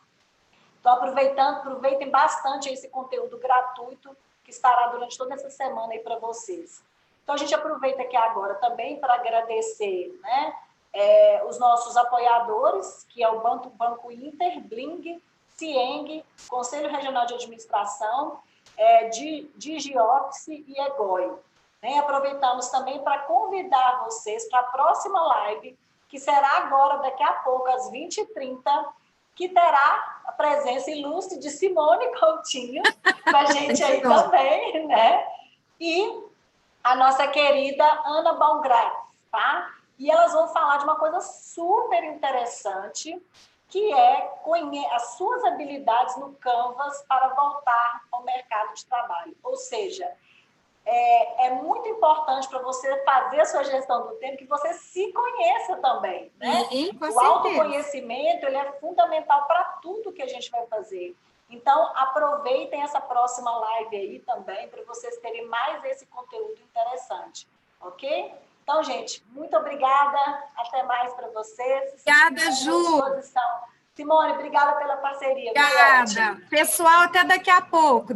Então, aproveitando, aproveitem bastante esse conteúdo gratuito que estará durante toda essa semana aí para vocês. Então, a gente aproveita aqui agora também para agradecer, né, é, os nossos apoiadores, que é o Banco, Banco Inter, Bling, Cieng, Conselho Regional de Administração, é, Digioffice e EGOI. Né? Aproveitamos também para convidar vocês para a próxima live, que será agora, daqui a pouco, às 20h30, que terá a presença ilustre de Simone Coutinho com a gente aí também, né? E a nossa querida Ana Baumgrat, tá? E elas vão falar de uma coisa super interessante, que é as suas habilidades no Canvas para voltar ao mercado de trabalho. Ou seja, é, é muito importante para você fazer a sua gestão do tempo que você se conheça também, né? Sim, o certeza. autoconhecimento ele é fundamental para tudo que a gente vai fazer. Então, aproveitem essa próxima live aí também para vocês terem mais esse conteúdo interessante, ok? Então, gente, muito obrigada. Até mais para vocês. Obrigada, Ju. Simone, obrigada pela parceria. Obrigada. Pessoal, até daqui a pouco.